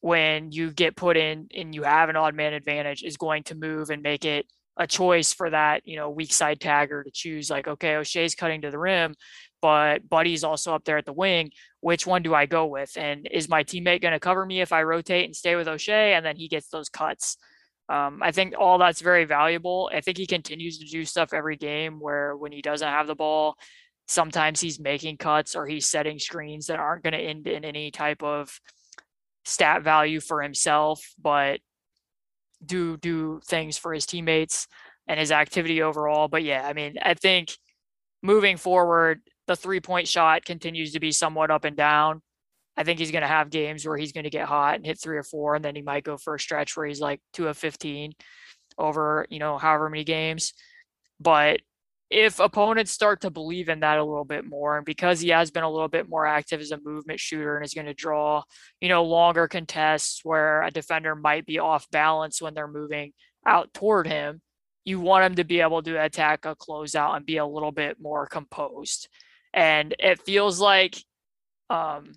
when you get put in and you have an odd man advantage, is going to move and make it a choice for that, you know, weak side tagger to choose like, okay, Oshae's cutting to the rim, but Buddy's also up there at the wing. Which one do I go with? And is my teammate going to cover me if I rotate and stay with Oshae and then he gets those cuts? Um, I think all that's very valuable. I think he continues to do stuff every game where when he doesn't have the ball, sometimes he's making cuts or he's setting screens that aren't going to end in any type of stat value for himself, but do do things for his teammates and his activity overall. But yeah, I mean, I think moving forward, the three point shot continues to be somewhat up and down. I think he's going to have games where he's going to get hot and hit three or four, and then he might go for a stretch where he's like two of 15 over, you know, however many games. But if opponents start to believe in that a little bit more, and because he has been a little bit more active as a movement shooter and is going to draw, you know, longer contests where a defender might be off balance when they're moving out toward him, you want him to be able to attack a closeout and be a little bit more composed. And it feels like um,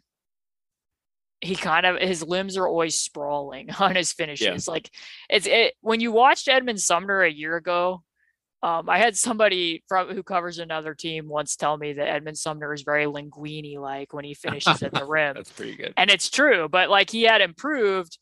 he kind of his limbs are always sprawling *laughs* on his finishes. Yeah. Like it's it when you watched Edmond Sumner a year ago. Um, I had somebody from who covers another team once tell me that Edmond Sumner is very linguini like when he finishes at the *laughs* rim.
That's pretty good.
And it's true, but like he had improved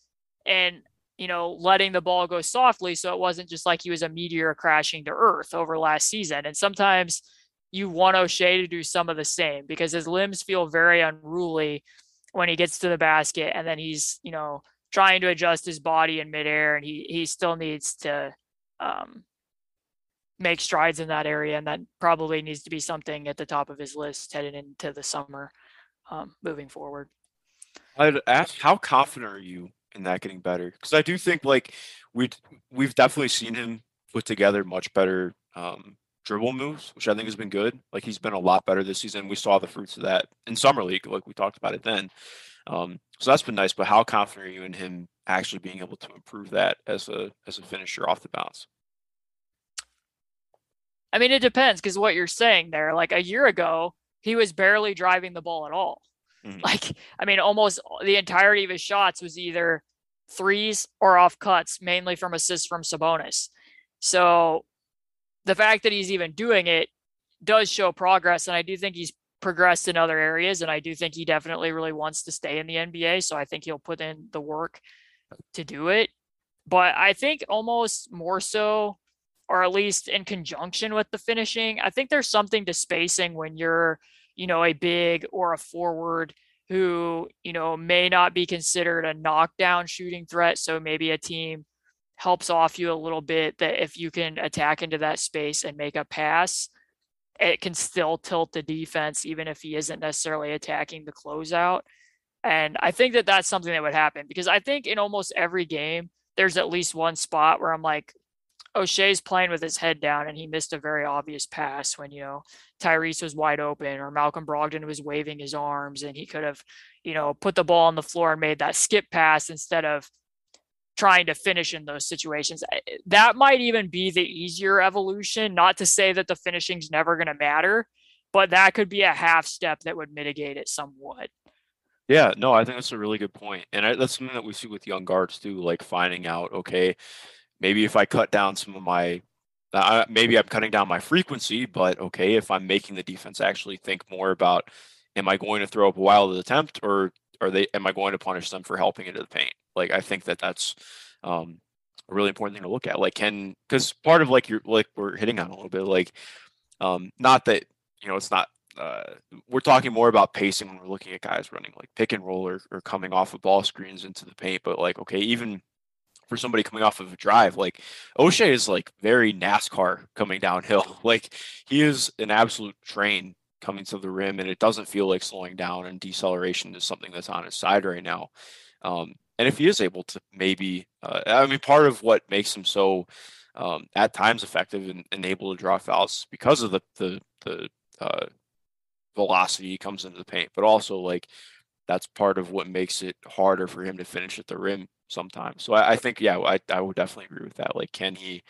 and you know letting the ball go softly so it wasn't just like he was a meteor crashing to earth over last season. And sometimes you want Oshae to do some of the same because his limbs feel very unruly when he gets to the basket and then he's, you know, trying to adjust his body in midair and he he still needs to um, make strides in that area and that probably needs to be something at the top of his list headed into the summer um, moving forward.
I'd ask how confident are you in that getting better? Because I do think like we we've definitely seen him put together much better um, dribble moves, which I think has been good. Like he's been a lot better this season. We saw the fruits of that in summer league, like we talked about it then. Um, so that's been nice. But how confident are you in him actually being able to improve that as a as a finisher off the bounce?
I mean, it depends because what you're saying there, like a year ago, he was barely driving the ball at all. Mm-hmm. Like, I mean, almost the entirety of his shots was either threes or off cuts, mainly from assists from Sabonis. So the fact that he's even doing it does show progress. And I do think he's progressed in other areas. And I do think he definitely really wants to stay in the NBA. So I think he'll put in the work to do it. But I think almost more so, or at least in conjunction with the finishing, I think there's something to spacing when you're, you know, a big or a forward who, you know, may not be considered a knockdown shooting threat. So maybe a team helps off you a little bit that if you can attack into that space and make a pass, it can still tilt the defense, even if he isn't necessarily attacking the closeout. And I think that that's something that would happen because I think in almost every game, there's at least one spot where I'm like, Oshae's playing with his head down and he missed a very obvious pass when, you know, Tyrese was wide open or Malcolm Brogdon was waving his arms and he could have, you know, put the ball on the floor and made that skip pass instead of trying to finish in those situations. That might even be the easier evolution. Not to say that the finishing's never going to matter, but that could be a half step that would mitigate it somewhat.
Yeah, no, I think that's a really good point, and I, that's something that we see with young guards too, like finding out, okay, maybe if I cut down some of my, uh, maybe I'm cutting down my frequency, but okay, if I'm making the defense actually think more about, am I going to throw up a wild attempt, or are they, am I going to punish them for helping into the paint? Like I think that that's um, a really important thing to look at. Like can because part of like you're like we're hitting on a little bit like um, not that you know it's not uh, we're talking more about pacing when we're looking at guys running like pick and roll or, or coming off of ball screens into the paint. But like, okay, even for somebody coming off of a drive, like Oshae is like very NASCAR coming downhill. *laughs* Like he is an absolute train coming to the rim, and it doesn't feel like slowing down and deceleration is something that's on his side right now. Um, and if he is able to maybe, uh, I mean, part of what makes him so um, at times effective and, and, able to draw fouls because of the the the uh, velocity he comes into the paint, but also like that's part of what makes it harder for him to finish at the rim sometimes. So I, I think, yeah, I, I would definitely agree with that. Like, can he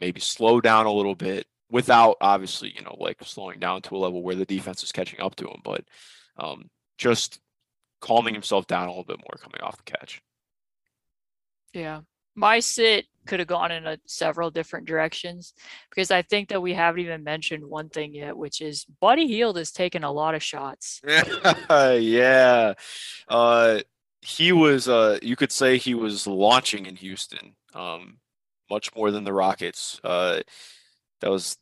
maybe slow down a little bit without obviously, you know, like slowing down to a level where the defense is catching up to him, but um, just calming himself down a little bit more coming off the catch.
Yeah. My sit could have gone in a, several different directions because I think that we haven't even mentioned one thing yet, which is Buddy Hield has taken a lot of shots. *laughs*
yeah. Uh, he was, uh, you could say he was launching in Houston um, much more than the Rockets. Uh, that was,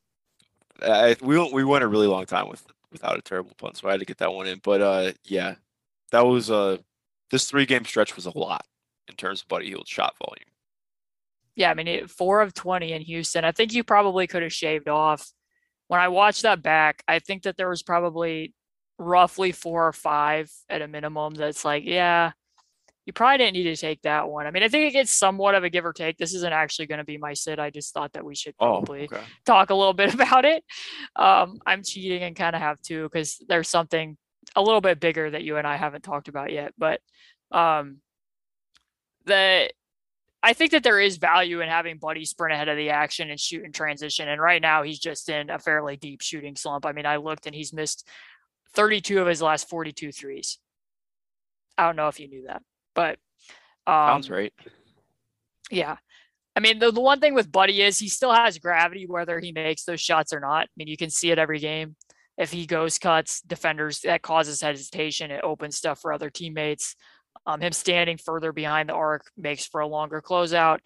I, we, we went a really long time with without a terrible pun, so I had to get that one in. But uh, yeah, that was uh this three game stretch was a lot in terms of Buddy Hield's shot volume.
Yeah, I mean, it, four of 20 in Houston. I think you probably could have shaved off. When I watched that back, I think that there was probably roughly four or five at a minimum that's like, yeah, you probably didn't need to take that one. I mean, I think it gets somewhat of a give or take. This isn't actually going to be my sit. I just thought that we should
Oh,
probably
okay.
talk a little bit *laughs* about it. Um, I'm cheating and kind of have to because there's something a little bit bigger that you and I haven't talked about yet. But um, the I think that there is value in having Buddy sprint ahead of the action and shoot in transition. And right now he's just in a fairly deep shooting slump. I mean, I looked and he's missed 32 of his last 42 threes. I don't know if you knew that, but um,
Sounds right.
yeah. I mean, the, the one thing with Buddy is he still has gravity, whether he makes those shots or not. I mean, you can see it every game. If he goes cuts, defenders, that causes hesitation. It opens stuff for other teammates. Um, him standing further behind the arc makes for a longer closeout.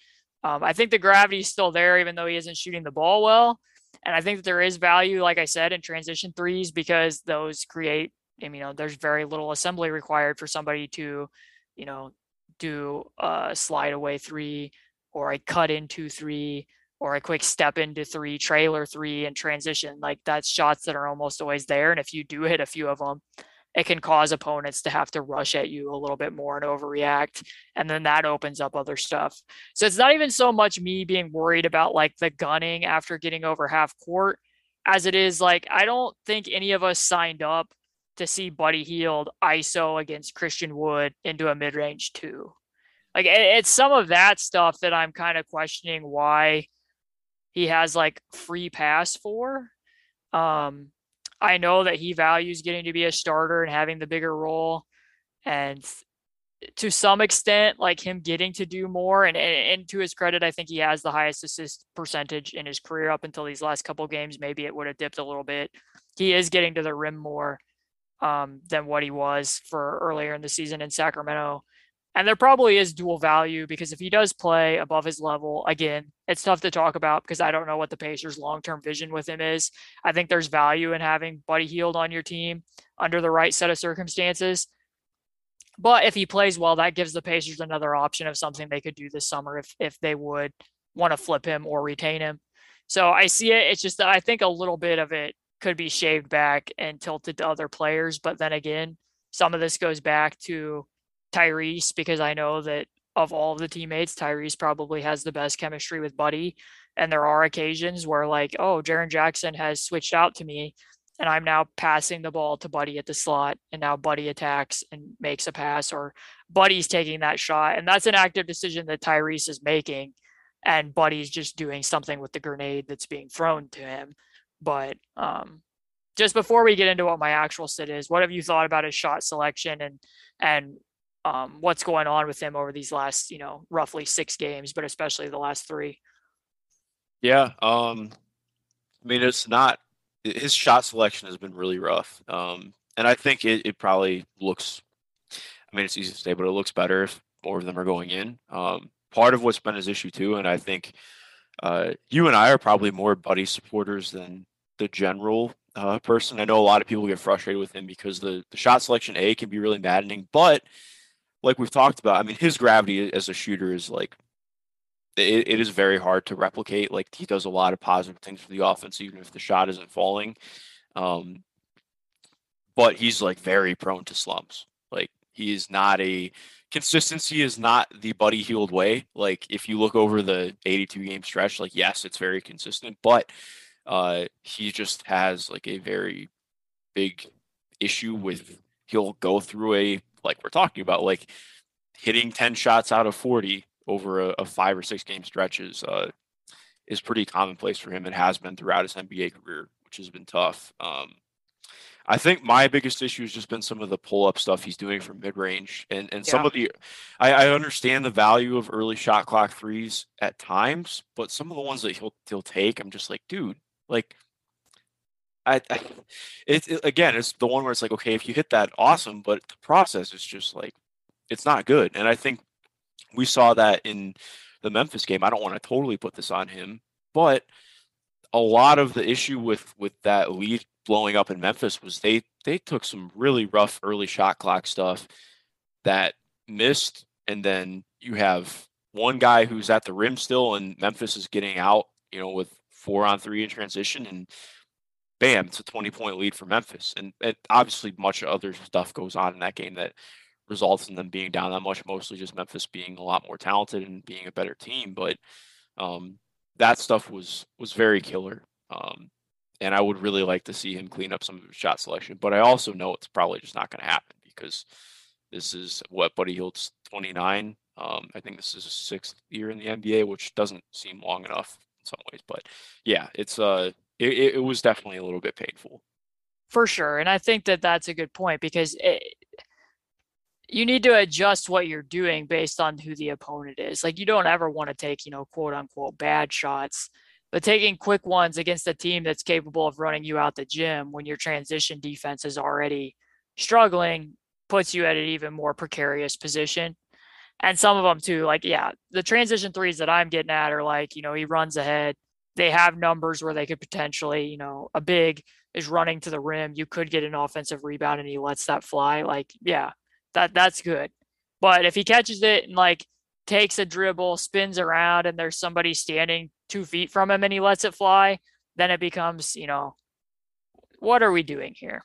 Um, I think the gravity is still there, even though he isn't shooting the ball well. And I think that there is value, like I said, in transition threes because those create, you know, there's very little assembly required for somebody to, you know, do a slide away three or a cut into three or a quick step into three, trailer three, and transition. Like that's shots that are almost always there. And if you do hit a few of them, it can cause opponents to have to rush at you a little bit more and overreact. And then that opens up other stuff. So it's not even so much me being worried about like the gunning after getting over half court as it is like, I don't think any of us signed up to see Buddy Hield ISO against Christian Wood into a mid range two. Like it's some of that stuff that I'm kind of questioning why he has like free pass for. Um, I know that he values getting to be a starter and having the bigger role. And to some extent, like him getting to do more. And, and, and to his credit, I think he has the highest assist percentage in his career up until these last couple games. Maybe it would have dipped a little bit. He is getting to the rim more um, than what he was for earlier in the season in Sacramento. And there probably is dual value because if he does play above his level, again, it's tough to talk about because I don't know what the Pacers' long term vision with him is. I think there's value in having Buddy Hield on your team under the right set of circumstances. But if he plays well, that gives the Pacers another option of something they could do this summer if if they would want to flip him or retain him. So I see it. It's just that I think a little bit of it could be shaved back and tilted to other players. But then again, some of this goes back to Tyrese because I know that of all of the teammates, Tyrese probably has the best chemistry with Buddy. And there are occasions where, like, oh, Jaren Jackson has switched out to me, and I'm now passing the ball to Buddy at the slot, and now Buddy attacks and makes a pass, or Buddy's taking that shot. And that's an active decision that Tyrese is making. And Buddy's just doing something with the grenade that's being thrown to him. But um, just before we get into what my actual sit is, what have you thought about his shot selection and and um, what's going on with him over these last, you know, roughly six games, but especially the last three.
Yeah. Um, I mean, it's not his shot selection has been really rough. Um, and I think it, it probably looks, I mean, it's easy to say, but it looks better if more of them are going in. Um, part of what's been his issue too, and I think uh, you and I are probably more buddy supporters than the general uh, person. I know a lot of people get frustrated with him because the, the shot selection A can be really maddening, but like we've talked about, I mean, his gravity as a shooter is like it, it is very hard to replicate. Like he does a lot of positive things for the offense, even if the shot isn't falling. Um, but he's like very prone to slumps. Like he is not a consistency is not the Buddy Hield way. Like if you look over the 82 game stretch, like yes, it's very consistent, but uh he just has like a very big issue with he'll go through a like we're talking about, like hitting 10 shots out of 40 over a, a five or six game stretches is uh is pretty commonplace for him and has been throughout his NBA career, which has been tough. Um I think my biggest issue has just been some of the pull up stuff he's doing from mid range and, and some of the I, I understand the value of early shot clock threes at times, but some of the ones that he'll he'll take, I'm just like, dude, like I, I it, it again, it's the one where it's like, okay, if you hit that, awesome, but the process is just like it's not good. And I think we saw that in the Memphis game. I don't want to totally put this on him, but a lot of the issue with with that lead blowing up in Memphis was they they took some really rough early shot clock stuff that missed, and then you have one guy who's at the rim still, and Memphis is getting out, you know, with four on three in transition, and bam, it's a 20 point lead for Memphis. And, obviously, much other stuff goes on in that game that results in them being down that much, mostly just Memphis being a lot more talented and being a better team. But um, that stuff was was very killer. Um, and I would really like to see him clean up some of his shot selection. But I also know it's probably just not going to happen because this is what Buddy Hield's 29. Um, I think this is his sixth year in the NBA, which doesn't seem long enough in some ways. But yeah, it's uh, it, it was definitely a little bit painful.
For sure, and I think that that's a good point because it, you need to adjust what you're doing based on who the opponent is. Like you don't ever want to take, you know, quote unquote bad shots, but taking quick ones against a team that's capable of running you out the gym when your transition defense is already struggling puts you at an even more precarious position. And some of them too, like, yeah, the transition threes that I'm getting at are like, you know, he runs ahead. They have numbers where they could potentially, you know, a big is running to the rim. You could get an offensive rebound and he lets that fly. Like, yeah, that that's good. But if he catches it and like takes a dribble, spins around, and there's somebody standing two feet from him and he lets it fly, then it becomes, you know, what are we doing here?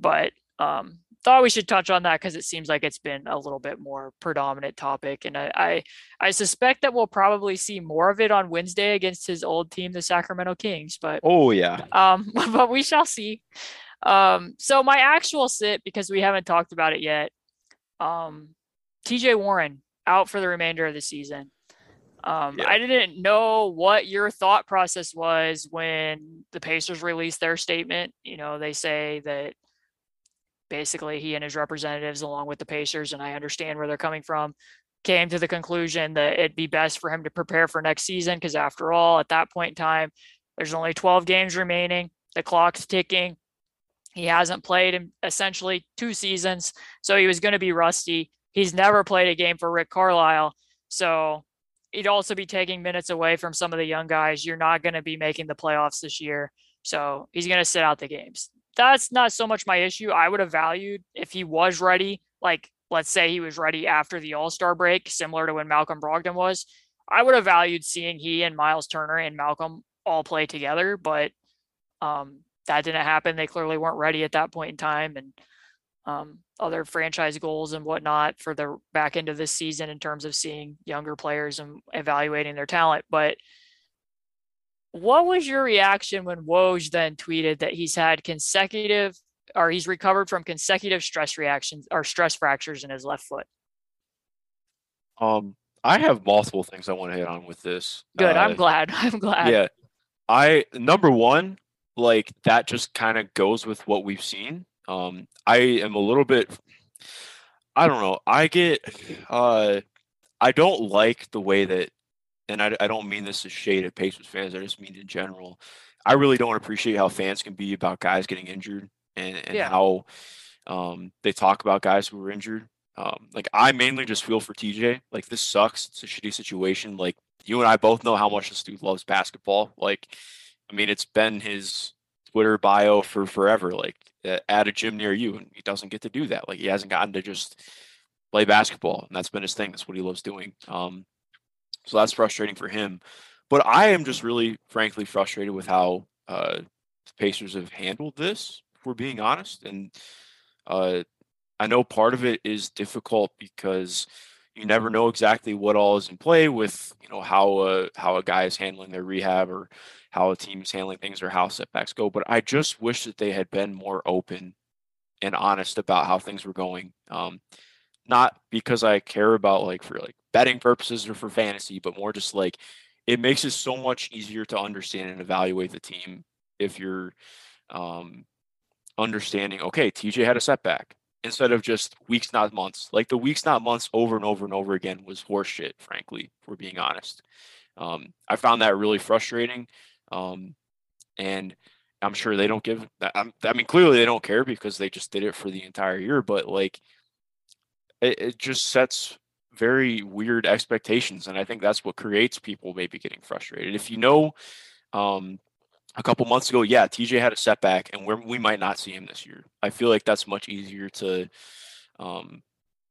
But um, thought we should touch on that because it seems like it's been a little bit more predominant topic, and I, I, I suspect that we'll probably see more of it on Wednesday against his old team, the Sacramento Kings. But
oh yeah,
um, *laughs* but we shall see. Um, so my actual sit because we haven't talked about it yet um, TJ Warren out for the remainder of the season. Um, yeah. I didn't know what your thought process was when the Pacers released their statement. You know, they say that basically he and his representatives, along with the Pacers, and I understand where they're coming from, came to the conclusion that it'd be best for him to prepare for next season because, after all, at that point in time, there's only 12 games remaining. The clock's ticking. He hasn't played in essentially two seasons, so he was going to be rusty. He's never played a game for Rick Carlisle, so he'd also be taking minutes away from some of the young guys. You're not going to be making the playoffs this year, so he's going to sit out the games. That's not so much my issue. I would have valued if he was ready, like let's say he was ready after the All Star break, similar to when Malcolm Brogdon was. I would have valued seeing he and Miles Turner and Malcolm all play together, but um, that didn't happen. They clearly weren't ready at that point in time, and um, other franchise goals and whatnot for the back end of this season in terms of seeing younger players and evaluating their talent. But what was your reaction when Woj then tweeted that he's had consecutive or he's recovered from consecutive stress reactions or stress fractures in his left foot?
Um, I have multiple things I want to hit on with this.
Good. Uh, I'm glad. *laughs* I'm glad.
Yeah. I number one, like that just kind of goes with what we've seen. Um, I am a little bit, I don't know. I get, *sighs* uh, I don't like the way that, and I, I don't mean this as shade at Pacers fans. I just mean in general. I really don't appreciate how fans can be about guys getting injured and, and yeah. how um, they talk about guys who were injured. Um, like I mainly just feel for TJ. Like this sucks. It's a shitty situation. Like you and I both know how much this dude loves basketball. Like I mean, it's been his Twitter bio for forever. Like at a gym near you, and he doesn't get to do that. Like he hasn't gotten to just play basketball, and that's been his thing. That's what he loves doing. Um, so that's frustrating for him. But I am just really, frankly, frustrated with how uh, the Pacers have handled this. If we're being honest, and uh, I know part of it is difficult because you never know exactly what all is in play with you know how uh, how a guy is handling their rehab or how a team's handling things or how setbacks go. But I just wish that they had been more open and honest about how things were going. Um, not because I care about like for like betting purposes or for fantasy, but more just like it makes it so much easier to understand and evaluate the team if you're um, understanding. Okay, TJ had a setback instead of just weeks, not months. Like the weeks, not months, over and over and over again was horseshit. Frankly, if we're being honest, um, I found that really frustrating. Um, and I'm sure they don't give. I mean, clearly they don't care because they just did it for the entire year. But like, it, it just sets very weird expectations, and I think that's what creates people maybe getting frustrated. If you know, um, a couple months ago, yeah, TJ had a setback, and we we might not see him this year. I feel like that's much easier to um,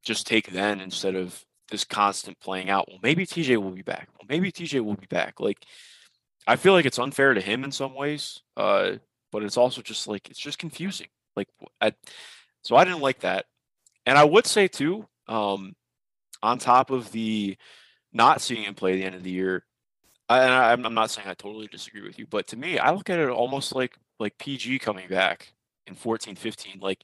just take then instead of this constant playing out. Well, maybe TJ will be back. Well, maybe TJ will be back. Like I feel like it's unfair to him in some ways. Uh, but it's also just like it's just confusing. Like, I, so I didn't like that, and I would say too, um, on top of the not seeing him play the end of the year, I, and I, I'm not saying I totally disagree with you, but to me, I look at it almost like like PG coming back in 14, 15. Like,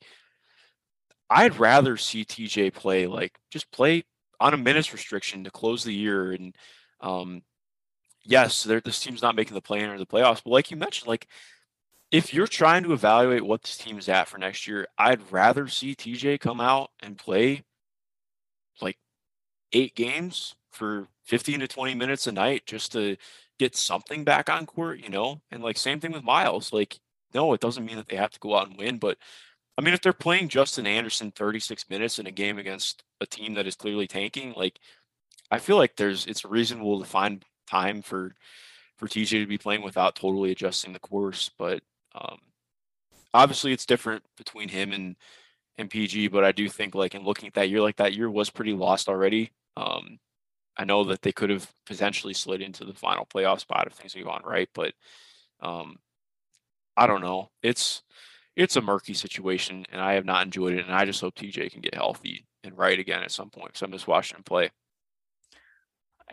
I'd rather see TJ play like just play on a minutes restriction to close the year. And um, yes, this team's not making the play in or the playoffs, but like you mentioned, like if you're trying to evaluate what this team is at for next year, I'd rather see TJ come out and play like eight games for 15 to 20 minutes a night just to get something back on court, you know? And like same thing with Miles. Like, no, it doesn't mean that they have to go out and win, but I mean, if they're playing Justin Anderson 36 minutes in a game against a team that is clearly tanking, like I feel like there's it's reasonable to find time for for TJ to be playing without totally adjusting the course. But um, obviously, it's different between him and and PG. But I do think like in looking at that year, like that year was pretty lost already. Um, I know that they could have potentially slid into the final playoff spot if things had gone right, but um, I don't know. It's it's a murky situation, and I have not enjoyed it. And I just hope TJ can get healthy and right again at some point because I'm just watching him play.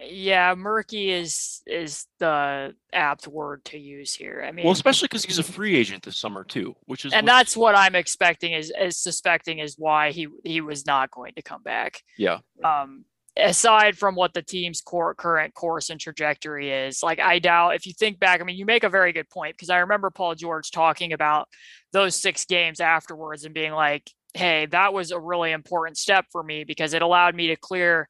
Yeah, murky is is the apt word to use here. I mean,
well, especially because he's a free agent this summer too, which is
and
which,
that's what I'm expecting is is suspecting is why he he was not going to come back.
Yeah.
Um, aside from what the team's core, current course and trajectory is, like I doubt if you think back, I mean, you make a very good point because I remember Paul George talking about those six games afterwards and being like, hey, that was a really important step for me because it allowed me to clear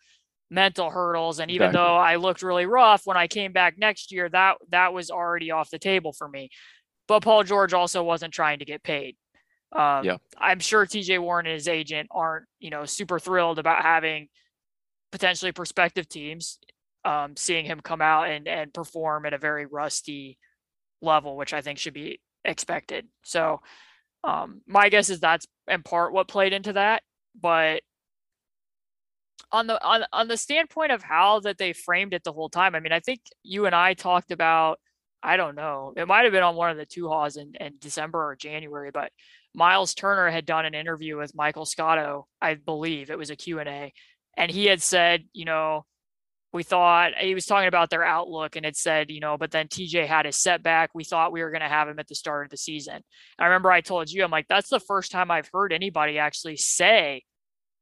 mental hurdles. And even exactly. though I looked really rough when I came back next year, that that was already off the table for me. But Paul George also wasn't trying to get paid. Um, yeah. I'm sure TJ Warren and his agent aren't, you know, super thrilled about having potentially prospective teams um, seeing him come out and and perform at a very rusty level, which I think should be expected. So um, my guess is that's in part what played into that. But on the on on the standpoint of how that they framed it the whole time, I mean, I think you and I talked about. I don't know. It might have been on one of the two haws in, in December or January, but Miles Turner had done an interview with Michael Scotto, I believe it was a Q&A, and he had said, you know, we thought he was talking about their outlook and it said, you know, but then TJ had a setback. We thought we were going to have him at the start of the season. I remember I told you, I'm like, that's the first time I've heard anybody actually say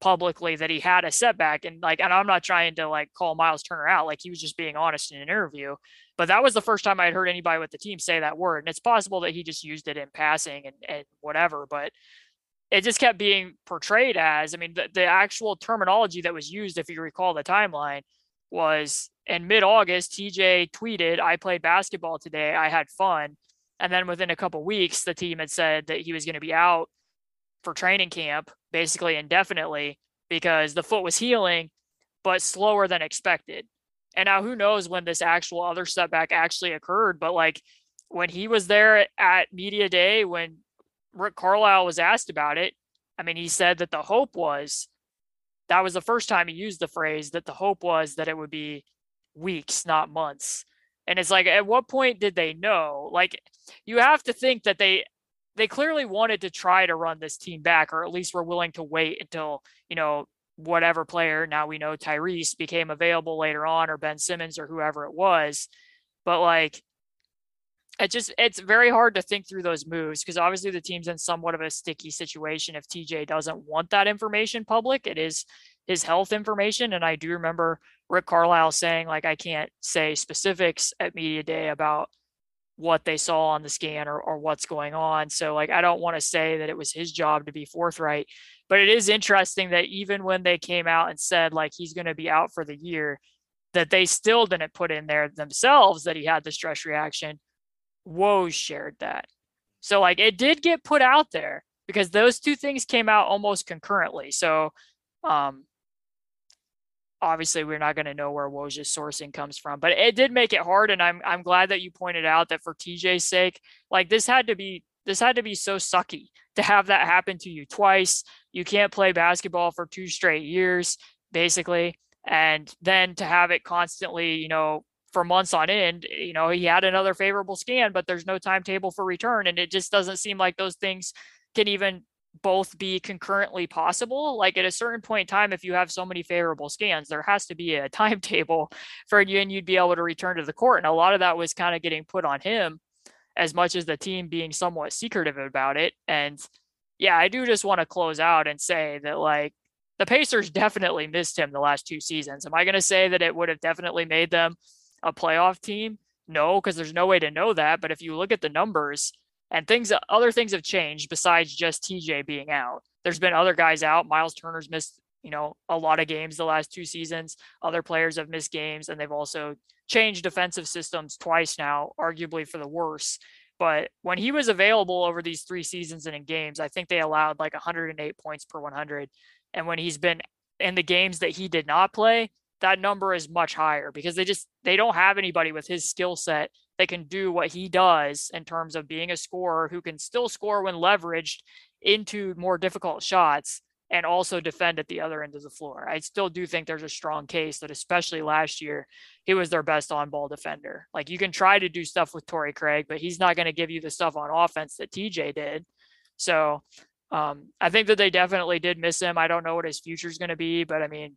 publicly that he had a setback. And like, and I'm not trying to like call Miles Turner out, like he was just being honest in an interview. But that was the first time I'd heard anybody with the team say that word. And it's possible that he just used it in passing and, and whatever. But it just kept being portrayed as I mean, the, the actual terminology that was used, if you recall the timeline, was in mid August, TJ tweeted, I played basketball today. I had fun. And then within a couple weeks, the team had said that he was going to be out for training camp basically indefinitely because the foot was healing, but slower than expected. And now who knows when this actual other setback actually occurred, but like when he was there at media day, when Rick Carlisle was asked about it, I mean, he said that the hope was that was the first time he used the phrase that the hope was that it would be weeks, not months. And it's like, at what point did they know? Like, you have to think that they they clearly wanted to try to run this team back, or at least were willing to wait until you know whatever player now we know Tyrese became available later on, or Ben Simmons, or whoever it was. But like, it just it's very hard to think through those moves because obviously the team's in somewhat of a sticky situation if TJ doesn't want that information public. It is his health information. And I do remember Rick Carlisle saying, like, I can't say specifics at media day about what they saw on the scan or, or what's going on. So like I don't want to say that it was his job to be forthright, but it is interesting that even when they came out and said like he's going to be out for the year, that they still didn't put in there themselves that he had the stress reaction Woj shared that. So like it did get put out there because those two things came out almost concurrently. So um obviously we're not going to know where Woj's sourcing comes from, but it did make it hard and I'm I'm glad that you pointed out that for TJ's sake, like this had to be this had to be so sucky to have that happen to you twice. You can't play basketball for two straight years basically and then to have it constantly, you know, for months on end. You know, he had another favorable scan, but there's no timetable for return. And it just doesn't seem like those things can even both be concurrently possible. Like at a certain point in time, if you have so many favorable scans, there has to be a *laughs* timetable for you and you'd be able to return to the court. And a lot of that was kind of getting put on him as much as the team being somewhat secretive about it. And yeah, I do just want to close out and say that like the Pacers definitely missed him the last two seasons. Am I going to say that it would have definitely made them a playoff team? No, because there's no way to know that. But if you look at the numbers and things, other things have changed besides just TJ being out. There's been other guys out. Miles Turner's missed, you know, a lot of games the last two seasons. Other players have missed games, and they've also changed defensive systems twice now, arguably for the worse. But when he was available over these three seasons and in games, I think they allowed like 108 points per 100. And when he's been in the games that he did not play, that number is much higher because they just they don't have anybody with his skill set that can do what he does in terms of being a scorer who can still score when leveraged into more difficult shots and also defend at the other end of the floor. I still do think there's a strong case that especially last year he was their best on-ball defender. Like you can try to do stuff with Torrey Craig, but he's not going to give you the stuff on offense that TJ did. So um, I think that they definitely did miss him. I don't know what his future is going to be, but I mean,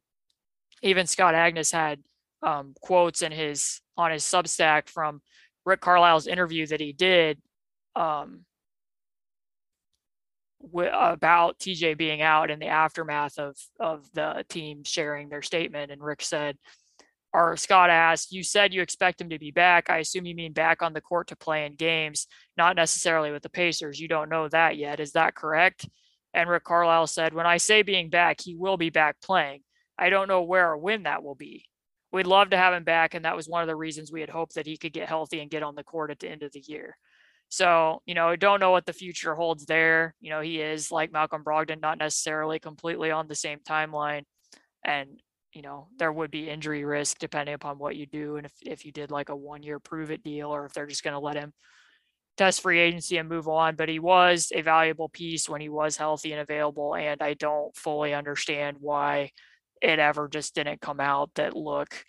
even Scott Agness had um, quotes in his on his Substack from Rick Carlisle's interview that he did um, w- about TJ being out in the aftermath of of the team sharing their statement. And Rick said, or Scott asked, You said you expect him to be back. I assume you mean back on the court to play in games, not necessarily with the Pacers. You don't know that yet. Is that correct? And Rick Carlisle said, When I say being back, he will be back playing. I don't know where or when that will be. We'd love to have him back. And that was one of the reasons we had hoped that he could get healthy and get on the court at the end of the year. So, you know, I don't know what the future holds there. You know, he is like Malcolm Brogdon, not necessarily completely on the same timeline. And you know, there would be injury risk depending upon what you do. And if, if you did like a one year prove it deal, or if they're just going to let him test free agency and move on. But he was a valuable piece when he was healthy and available. And I don't fully understand why it ever just didn't come out that look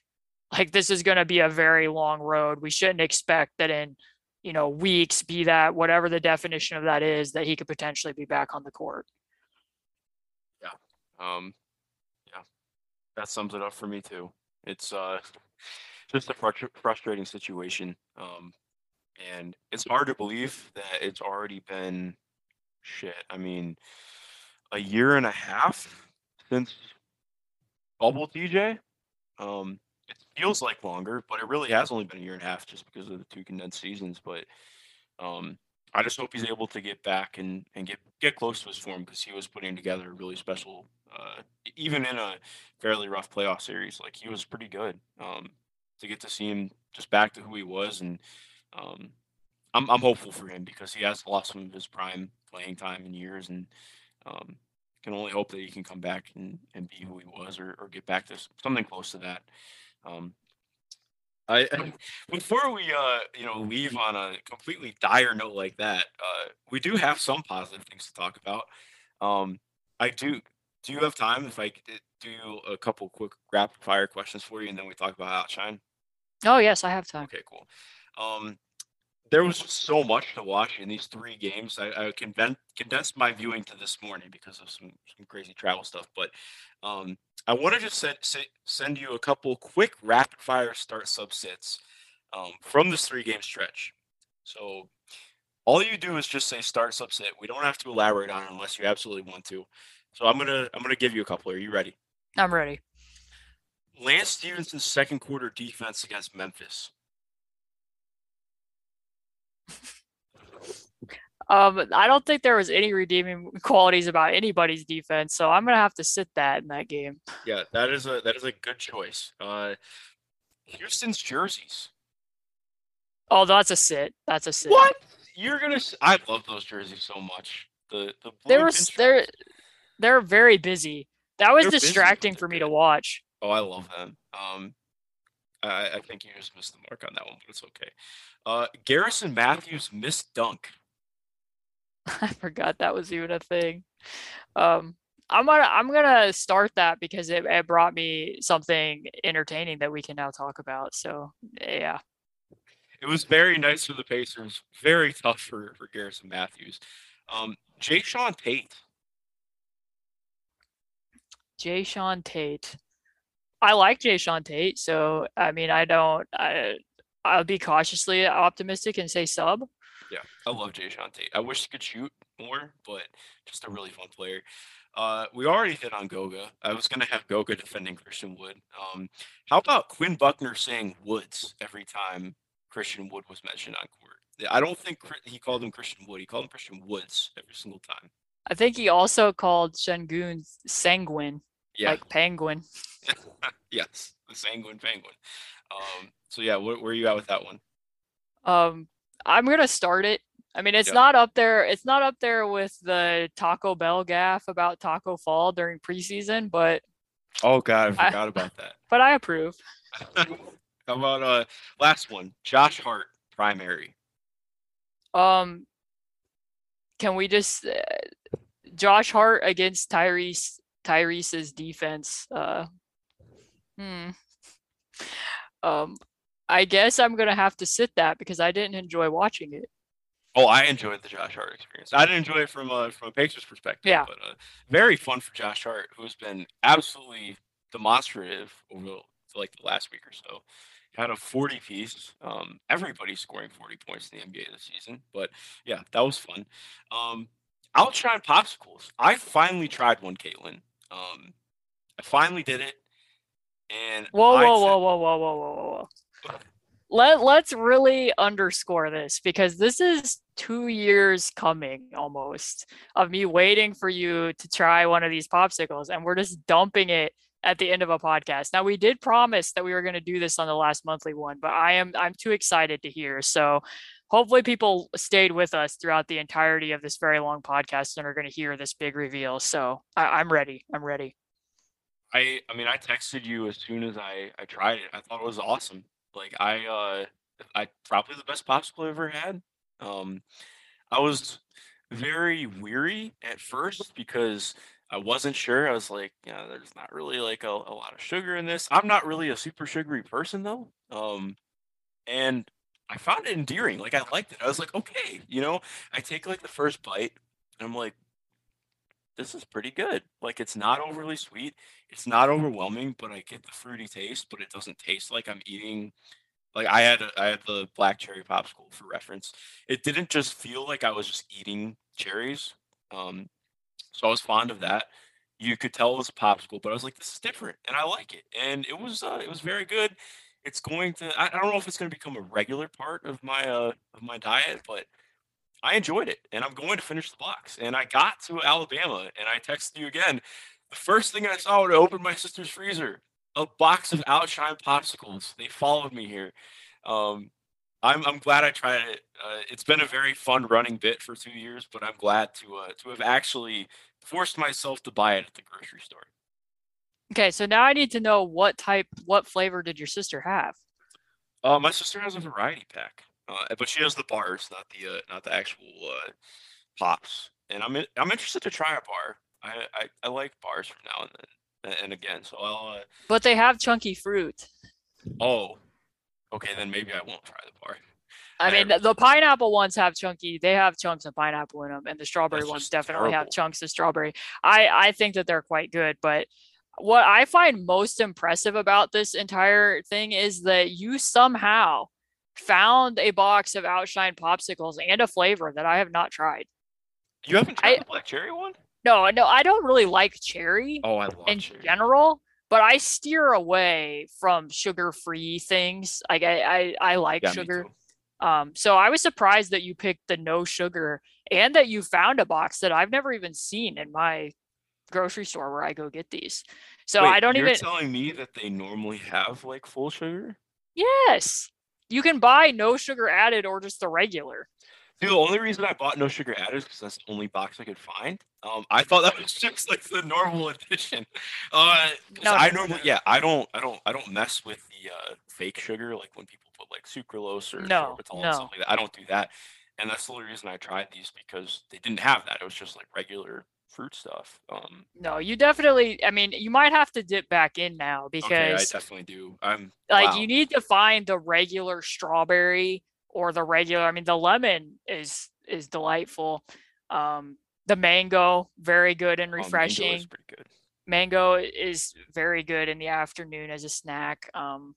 like this is going to be a very long road. We shouldn't expect that in, you know, weeks, be that whatever the definition of that is, that he could potentially be back on the court.
Yeah. Um, yeah. that sums it up for me too. It's uh just a fr- frustrating situation. Um, and it's hard to believe that it's already been shit. I mean, a year and a half since bubble TJ. Um, it feels like longer, but it really has only been a year and a half just because of the two condensed seasons. But um, I just hope he's able to get back and, and get get close to his form because he was putting together a really special, uh, even in a fairly rough playoff series. Like he was pretty good. Um, to get to see him just back to who he was, and um, I'm I'm hopeful for him because he has lost some of his prime playing time in years, and um, can only hope that he can come back and, and be who he was or, or get back to something close to that. Um, I *laughs* before we uh you know leave on a completely dire note like that, uh, we do have some positive things to talk about. Um, I do. Do you have time if I do a couple quick rapid fire questions for you, and then we talk about outshine?
Oh yes, I have time.
Okay, cool. Um, there was just so much to watch in these three games. I, I condensed my viewing to this morning because of some, some crazy travel stuff. But um, I want to just send, send you a couple quick rapid fire start subsets um, from this three game stretch. So all you do is just say start subset. We don't have to elaborate on it unless you absolutely want to. So I'm gonna I'm gonna give you a couple. Are you ready?
I'm ready.
Lance Stephenson's second quarter defense against Memphis.
Um, I don't think there was any redeeming qualities about anybody's defense, so I'm gonna have to sit that in that game.
Yeah, that is a that is a good choice. Uh, Houston's jerseys.
Oh, that's a sit. That's a sit.
What? You're gonna? I love those jerseys so much. The the
they were they're they're very busy. That was they're distracting for me to watch.
Oh, I love them. Um, I, I think you just missed the mark on that one, but it's okay. Uh, Garrison Matthews missed dunk. *laughs*
I forgot that was even a thing. Um, I'm gonna I'm gonna start that because it, it brought me something entertaining that we can now talk about. So yeah.
It was very nice for the Pacers. Very tough for for Garrison Matthews. Um, Jae'Sean Tate.
Jae'Sean Tate. I like Jae'Sean Tate, so I mean I don't I I'll be cautiously optimistic and say sub.
Yeah, I love Jae'Sean Tate. I wish he could shoot more, but just a really fun player. Uh, we already hit on Goga. I was gonna have Goga defending Christian Wood. Um, how about Quinn Buckner saying Woods every time Christian Wood was mentioned on court? I don't think he called him Christian Wood. He called him Christian Woods every single time.
I think he also called Sengun Sanguine, yeah. like penguin. *laughs*
yes, the Sanguine Penguin. Um, so yeah, where, where are you at with that one?
Um, I'm gonna start it. I mean, it's yep. not up there. It's not up there with the Taco Bell gaff about Taco Fall during preseason, but
oh god, I forgot I, about that. *laughs*
But I approve. *laughs*
How about uh last one, Josh Hart primary.
Um, can we just uh, Josh Hart against Tyrese Tyrese's defense? Uh, hmm. Um, I guess I'm gonna have to sit that because I didn't enjoy watching it.
Oh, I enjoyed the Josh Hart experience. I didn't enjoy it from a from a Pacers perspective.
Yeah,
but uh, very fun for Josh Hart, who's been absolutely demonstrative over like the last week or so. Had a 40 piece. Um, everybody's scoring 40 points in the NBA this season. But yeah, that was fun. Um, try popsicles. I finally tried one, Caitlin. Um, I finally did it. And
whoa, whoa, whoa, whoa, whoa, whoa, whoa, whoa. Let let's really underscore this because this is two years coming almost of me waiting for you to try one of these popsicles, and we're just dumping it at the end of a podcast. Now we did promise that we were going to do this on the last monthly one, but I am I'm too excited to hear. So hopefully people stayed with us throughout the entirety of this very long podcast and are going to hear this big reveal. So I, I'm ready. I'm ready.
I I mean I texted you as soon as I I tried it. I thought it was awesome. Like I uh I probably the best popsicle I ever had. Um I was very weary at first because I wasn't sure. I was like, yeah, there's not really like a, a lot of sugar in this. I'm not really a super sugary person though. Um and I found it endearing. Like I liked it. I was like, okay, you know, I take like the first bite and I'm like, this is pretty good. Like it's not overly sweet, it's not overwhelming, but I get the fruity taste, but it doesn't taste like I'm eating. Like I had a, I had the black cherry popsicle for reference. It didn't just feel like I was just eating cherries. Um, so I was fond of that. You could tell it was a popsicle, but I was like, this is different, and I like it. And it was uh, it was very good. It's going to I, I don't know if it's going to become a regular part of my uh of my diet, but I enjoyed it and I'm going to finish the box. And I got to Alabama and I texted you again. The first thing I saw when I opened my sister's freezer, a box of Outshine popsicles. They followed me here. Um, I'm, I'm glad I tried it. Uh, it's been a very fun running bit for two years, but I'm glad to uh, to have actually forced myself to buy it at the grocery store.
Okay, so now I need to know what type, what flavor did your sister have?
Uh, my sister has a variety pack. Uh, but she has the bars, not the uh, not the actual uh, pops. And I'm in, I'm interested to try a bar. I, I, I like bars from now and then and again. So I'll. Uh,
but they have chunky fruit.
Oh, okay. Then maybe I won't try the bar.
I mean, the, the pineapple ones have chunky. They have chunks of pineapple in them, and the strawberry ones definitely terrible. have chunks of strawberry. I I think that they're quite good, but what I find most impressive about this entire thing is that you somehow found a box of Outshine popsicles and a flavor that I have not tried.
You haven't tried I, the black cherry one?
No, no, I don't really like cherry.
Oh, I love
in
cherry.
general, but I steer away from sugar-free things. Like I, I, I like yeah, sugar. Um, so I was surprised that you picked the no sugar and that you found a box that I've never even seen in my grocery store where I go get these. So
Wait,
I don't
you're
even
telling me that they normally have like full sugar?
Yes. You can buy no sugar added or just the regular.
Dude, the only reason I bought no sugar added is because that's the only box I could find. Um, I thought that *laughs* was just like the normal edition. Uh, no, I normally, yeah, I don't, I don't, I don't mess with the uh, fake sugar like when people put like sucralose or
no,
sorbitol
no.
and stuff like that. I don't do that, and that's the only reason I tried these because they didn't have that. It was just like regular fruit stuff. Um,
No, you definitely. I mean, you might have to dip back in now
okay, I definitely do. I'm
like
wow.
you need to find the regular strawberry or the regular. I mean, the lemon is is delightful. Um, the mango, very good and
Oh, mango is
refreshing.
pretty good.
mango is very good in the afternoon as a snack. Um,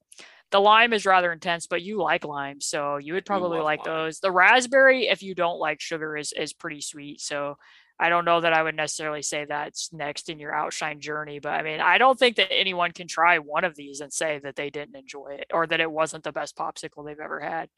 the lime is rather intense, but you like lime, so you would probably like
lime.
those. The raspberry, if you don't like sugar, is is pretty sweet. So I don't know that I would necessarily say that's next in your outshine journey, but I mean, I don't think that anyone can try one of these and say that they didn't enjoy it or that it wasn't the best popsicle they've ever had.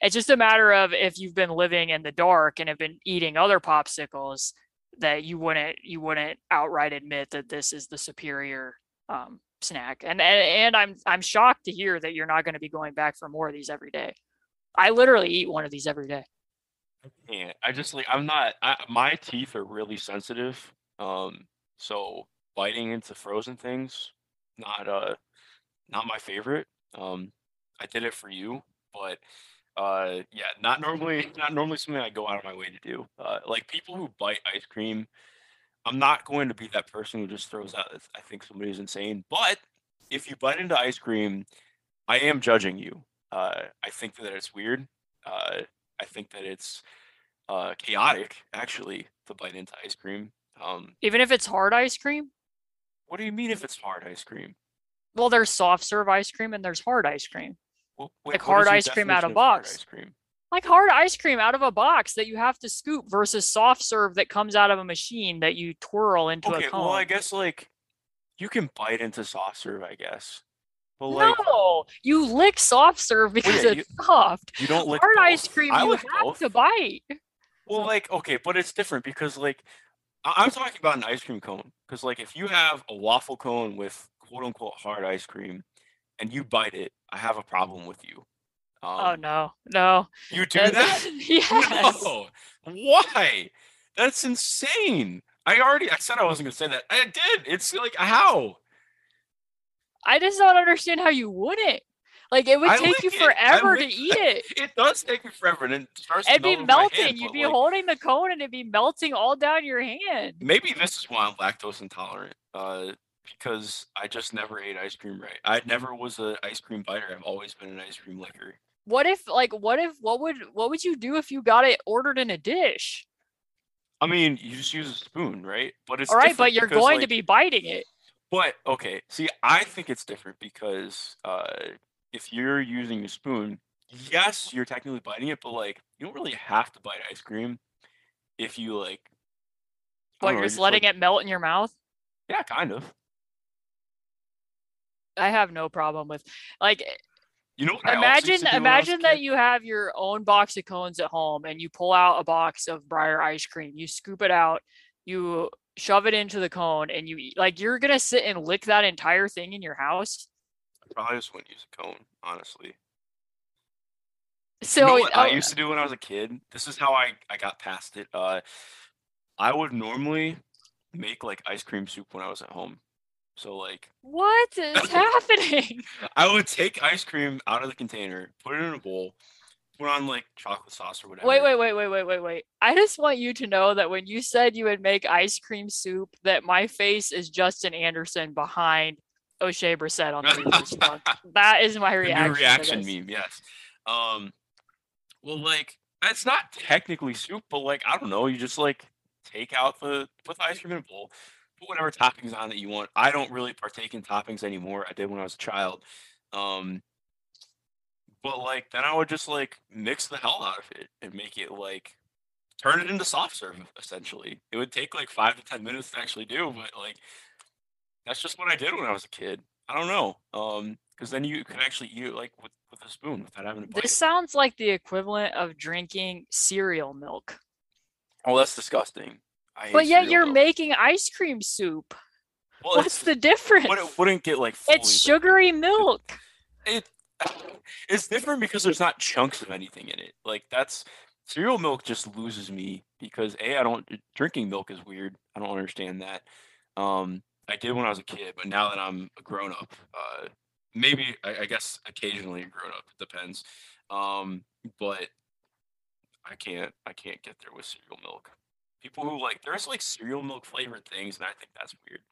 It's just a matter of if you've been living in the dark and have been eating other popsicles that you wouldn't you wouldn't outright admit that this is the superior um, snack. And, and and I'm I'm shocked to hear that you're not going to be going back for more of these every day. I literally eat one of these every day.
Can't. I just like I'm not. I, my teeth are really sensitive. Um, so biting into frozen things, not uh, not my favorite. Um, I did it for you, but uh, yeah, not normally. Not normally something I go out of my way to do. Uh, like people who bite ice cream, I'm not going to be that person who just throws out. I think somebody's insane. But if you bite into ice cream, I am judging you. Uh, I think that it's weird. Uh, I think that it's uh, chaotic actually to bite into ice cream. Um,
Even if it's hard ice cream,
what do you mean if it's hard ice cream?
well, there's soft serve ice cream and there's hard ice cream.
Well,
Like hard ice cream out of
hard
box.
Ice cream.
Like hard ice cream out of a box that you have to scoop versus soft serve that comes out of a machine that you twirl into
Okay,
a cone.
well, I guess like you can bite into soft serve, I guess. But like
no, you lick soft serve because
yeah,
it's soft.
you don't lick
Hard ice cream,
I
you have
both.
to bite.
Well, like okay, but it's different because like I- I'm talking about an ice cream cone. Because like if you have a waffle cone with quote unquote hard ice cream, and you bite it, I have a problem with you. Um,
oh no, no.
You do
Uh,
that? *laughs*
yes.
No. Why? That's insane. I already I said I wasn't gonna say that. I did. It's like how?
I just don't understand how you wouldn't. Like it would
I
take you
it.
Forever to eat it. *laughs*
It does take me forever, and it starts to
It'd be
melt
melting.
hand,
You'd be
like,
holding the cone and it'd be melting all down your hand.
Maybe this is why I'm lactose intolerant. Uh, because I just never ate ice cream right. I never was an ice cream biter. I've always been an ice cream licker.
What if like what if what would what would you do if you got it ordered in a dish?
I mean, you just use a spoon, right? But it's
All right, but you're
because,
going to be biting it.
But okay, see, I think it's different because uh, if you're using a spoon, yes, you're technically biting it, but like you don't really have to bite ice cream if you like.
But you're
know,
just letting
like,
it melt in your mouth.
Yeah, kind of.
I have no problem with like
You know what?
Imagine
used to do when I was a
imagine that you have your own box of cones at home and you pull out a box of Breyers ice cream. You scoop it out, you shove it into the cone, and you eat. Like you're gonna sit and lick that entire thing in your house.
I probably just wouldn't use a cone, honestly.
So
you know what I
uh,
used to do when I was a kid? This is how I, I got past it. Uh, I would normally make like ice cream soup when I was at home. So like
what is *laughs* happening?
I would take ice cream out of the container, put it in a bowl, put on like chocolate sauce or whatever.
Wait, wait, wait, wait, wait, wait, wait. I just want you to know that when you said you would make ice cream soup, that my face is Justin Anderson behind Oshae Brissett on the. *laughs* That is my reaction. to
reaction meme, yes. Um, well, like it's not technically soup, but like I don't know, you just like take out the put the ice cream in a bowl, put whatever toppings on that you want. I don't really partake in toppings anymore. I did when I was a child. Um, but like then I would just like mix the hell out of it and make it like turn it into soft serve essentially. It would take like five to ten minutes to actually do, but like that's just what I did when I was a kid. I don't know. Um, because then you could actually eat it like with, with a spoon without having to bite.
This
it.
sounds like the equivalent of drinking cereal milk.
Oh, that's disgusting. I
But yet you're
milk.
making ice cream soup.
Well,
What's the difference?
But it wouldn't get like
It's sugary milk.
It *laughs* it's different because there's not chunks of anything in it. Like that's cereal milk just loses me because a I don't drinking milk is weird. I don't understand that. Um, I did when I was a kid, but now that I'm a grown up, uh, maybe I, I guess occasionally a grown up. It depends. Um, but I can't I can't get there with cereal milk People who like there's like cereal milk flavored things, and I think that's weird.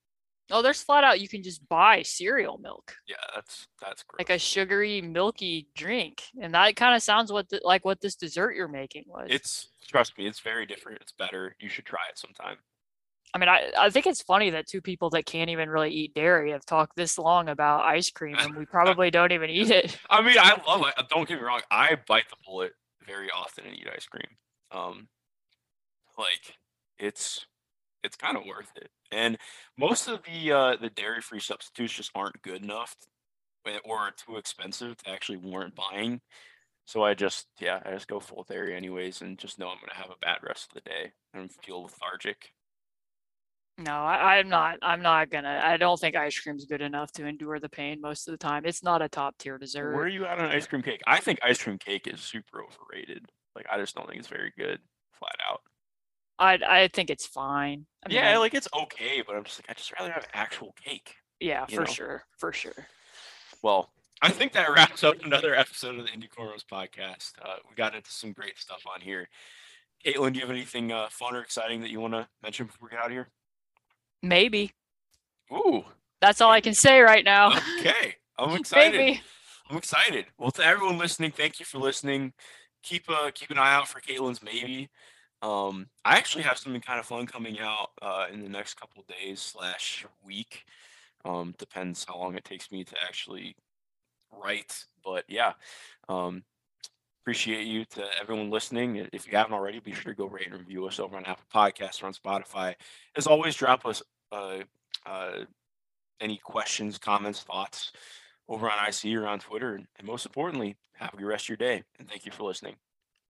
Oh, there's flat out you can just buy cereal milk,
Yeah, that's that's gross.
like a sugary, milky drink, and that kind of sounds what the, like what this dessert you're making was.
It's trust me, it's very different. It's better. You should try it sometime.
I mean, I, I think it's funny that two people that can't even really eat dairy have talked this long about ice cream, and we *laughs* probably don't even eat it.
I mean, I love it. Don't get me wrong. I bite the bullet very often and eat ice cream. Um, like it's it's kind of worth it. And most of the uh, the dairy free substitutes just aren't good enough eh, or are too expensive to actually warrant buying. So I just yeah, I just go full dairy anyways, and just know I'm gonna have a bad rest of the day and feel lethargic.
No, I, I'm not. I'm not gonna. I don't think ice cream's good enough to endure the pain most of the time. It's not a top tier dessert.
Where are you at on ice cream cake? I think ice cream cake is super overrated. Like I just don't think it's very good, flat out.
I I think it's fine. I mean,
yeah, like it's okay, but I'm just like I just rather have actual cake.
yeah, for
know.
sure, for sure.
Well, I think that wraps up another episode of the Indy Cornrows podcast. Uh, we got into some great stuff on here. Caitlin, do you have anything uh, fun or exciting that you want to mention before we get out of here?
Maybe
Ooh,
that's all I can say right now.
okay. I'm *laughs* excited.
Maybe.
I'm excited. Well, to everyone listening, thank you for listening. Keep uh keep an eye out for Caitlin's maybe. Um, I actually have something kind of fun coming out uh, in the next couple days slash week. Um, depends how long it takes me to actually write, but yeah. Um, appreciate you to everyone listening. If you haven't already, be sure to go rate and review us over on Apple Podcasts or on Spotify. As always, drop us uh, uh, any questions, comments, thoughts over on IC or on Twitter. And most importantly, have a good rest of your day. And thank you for listening.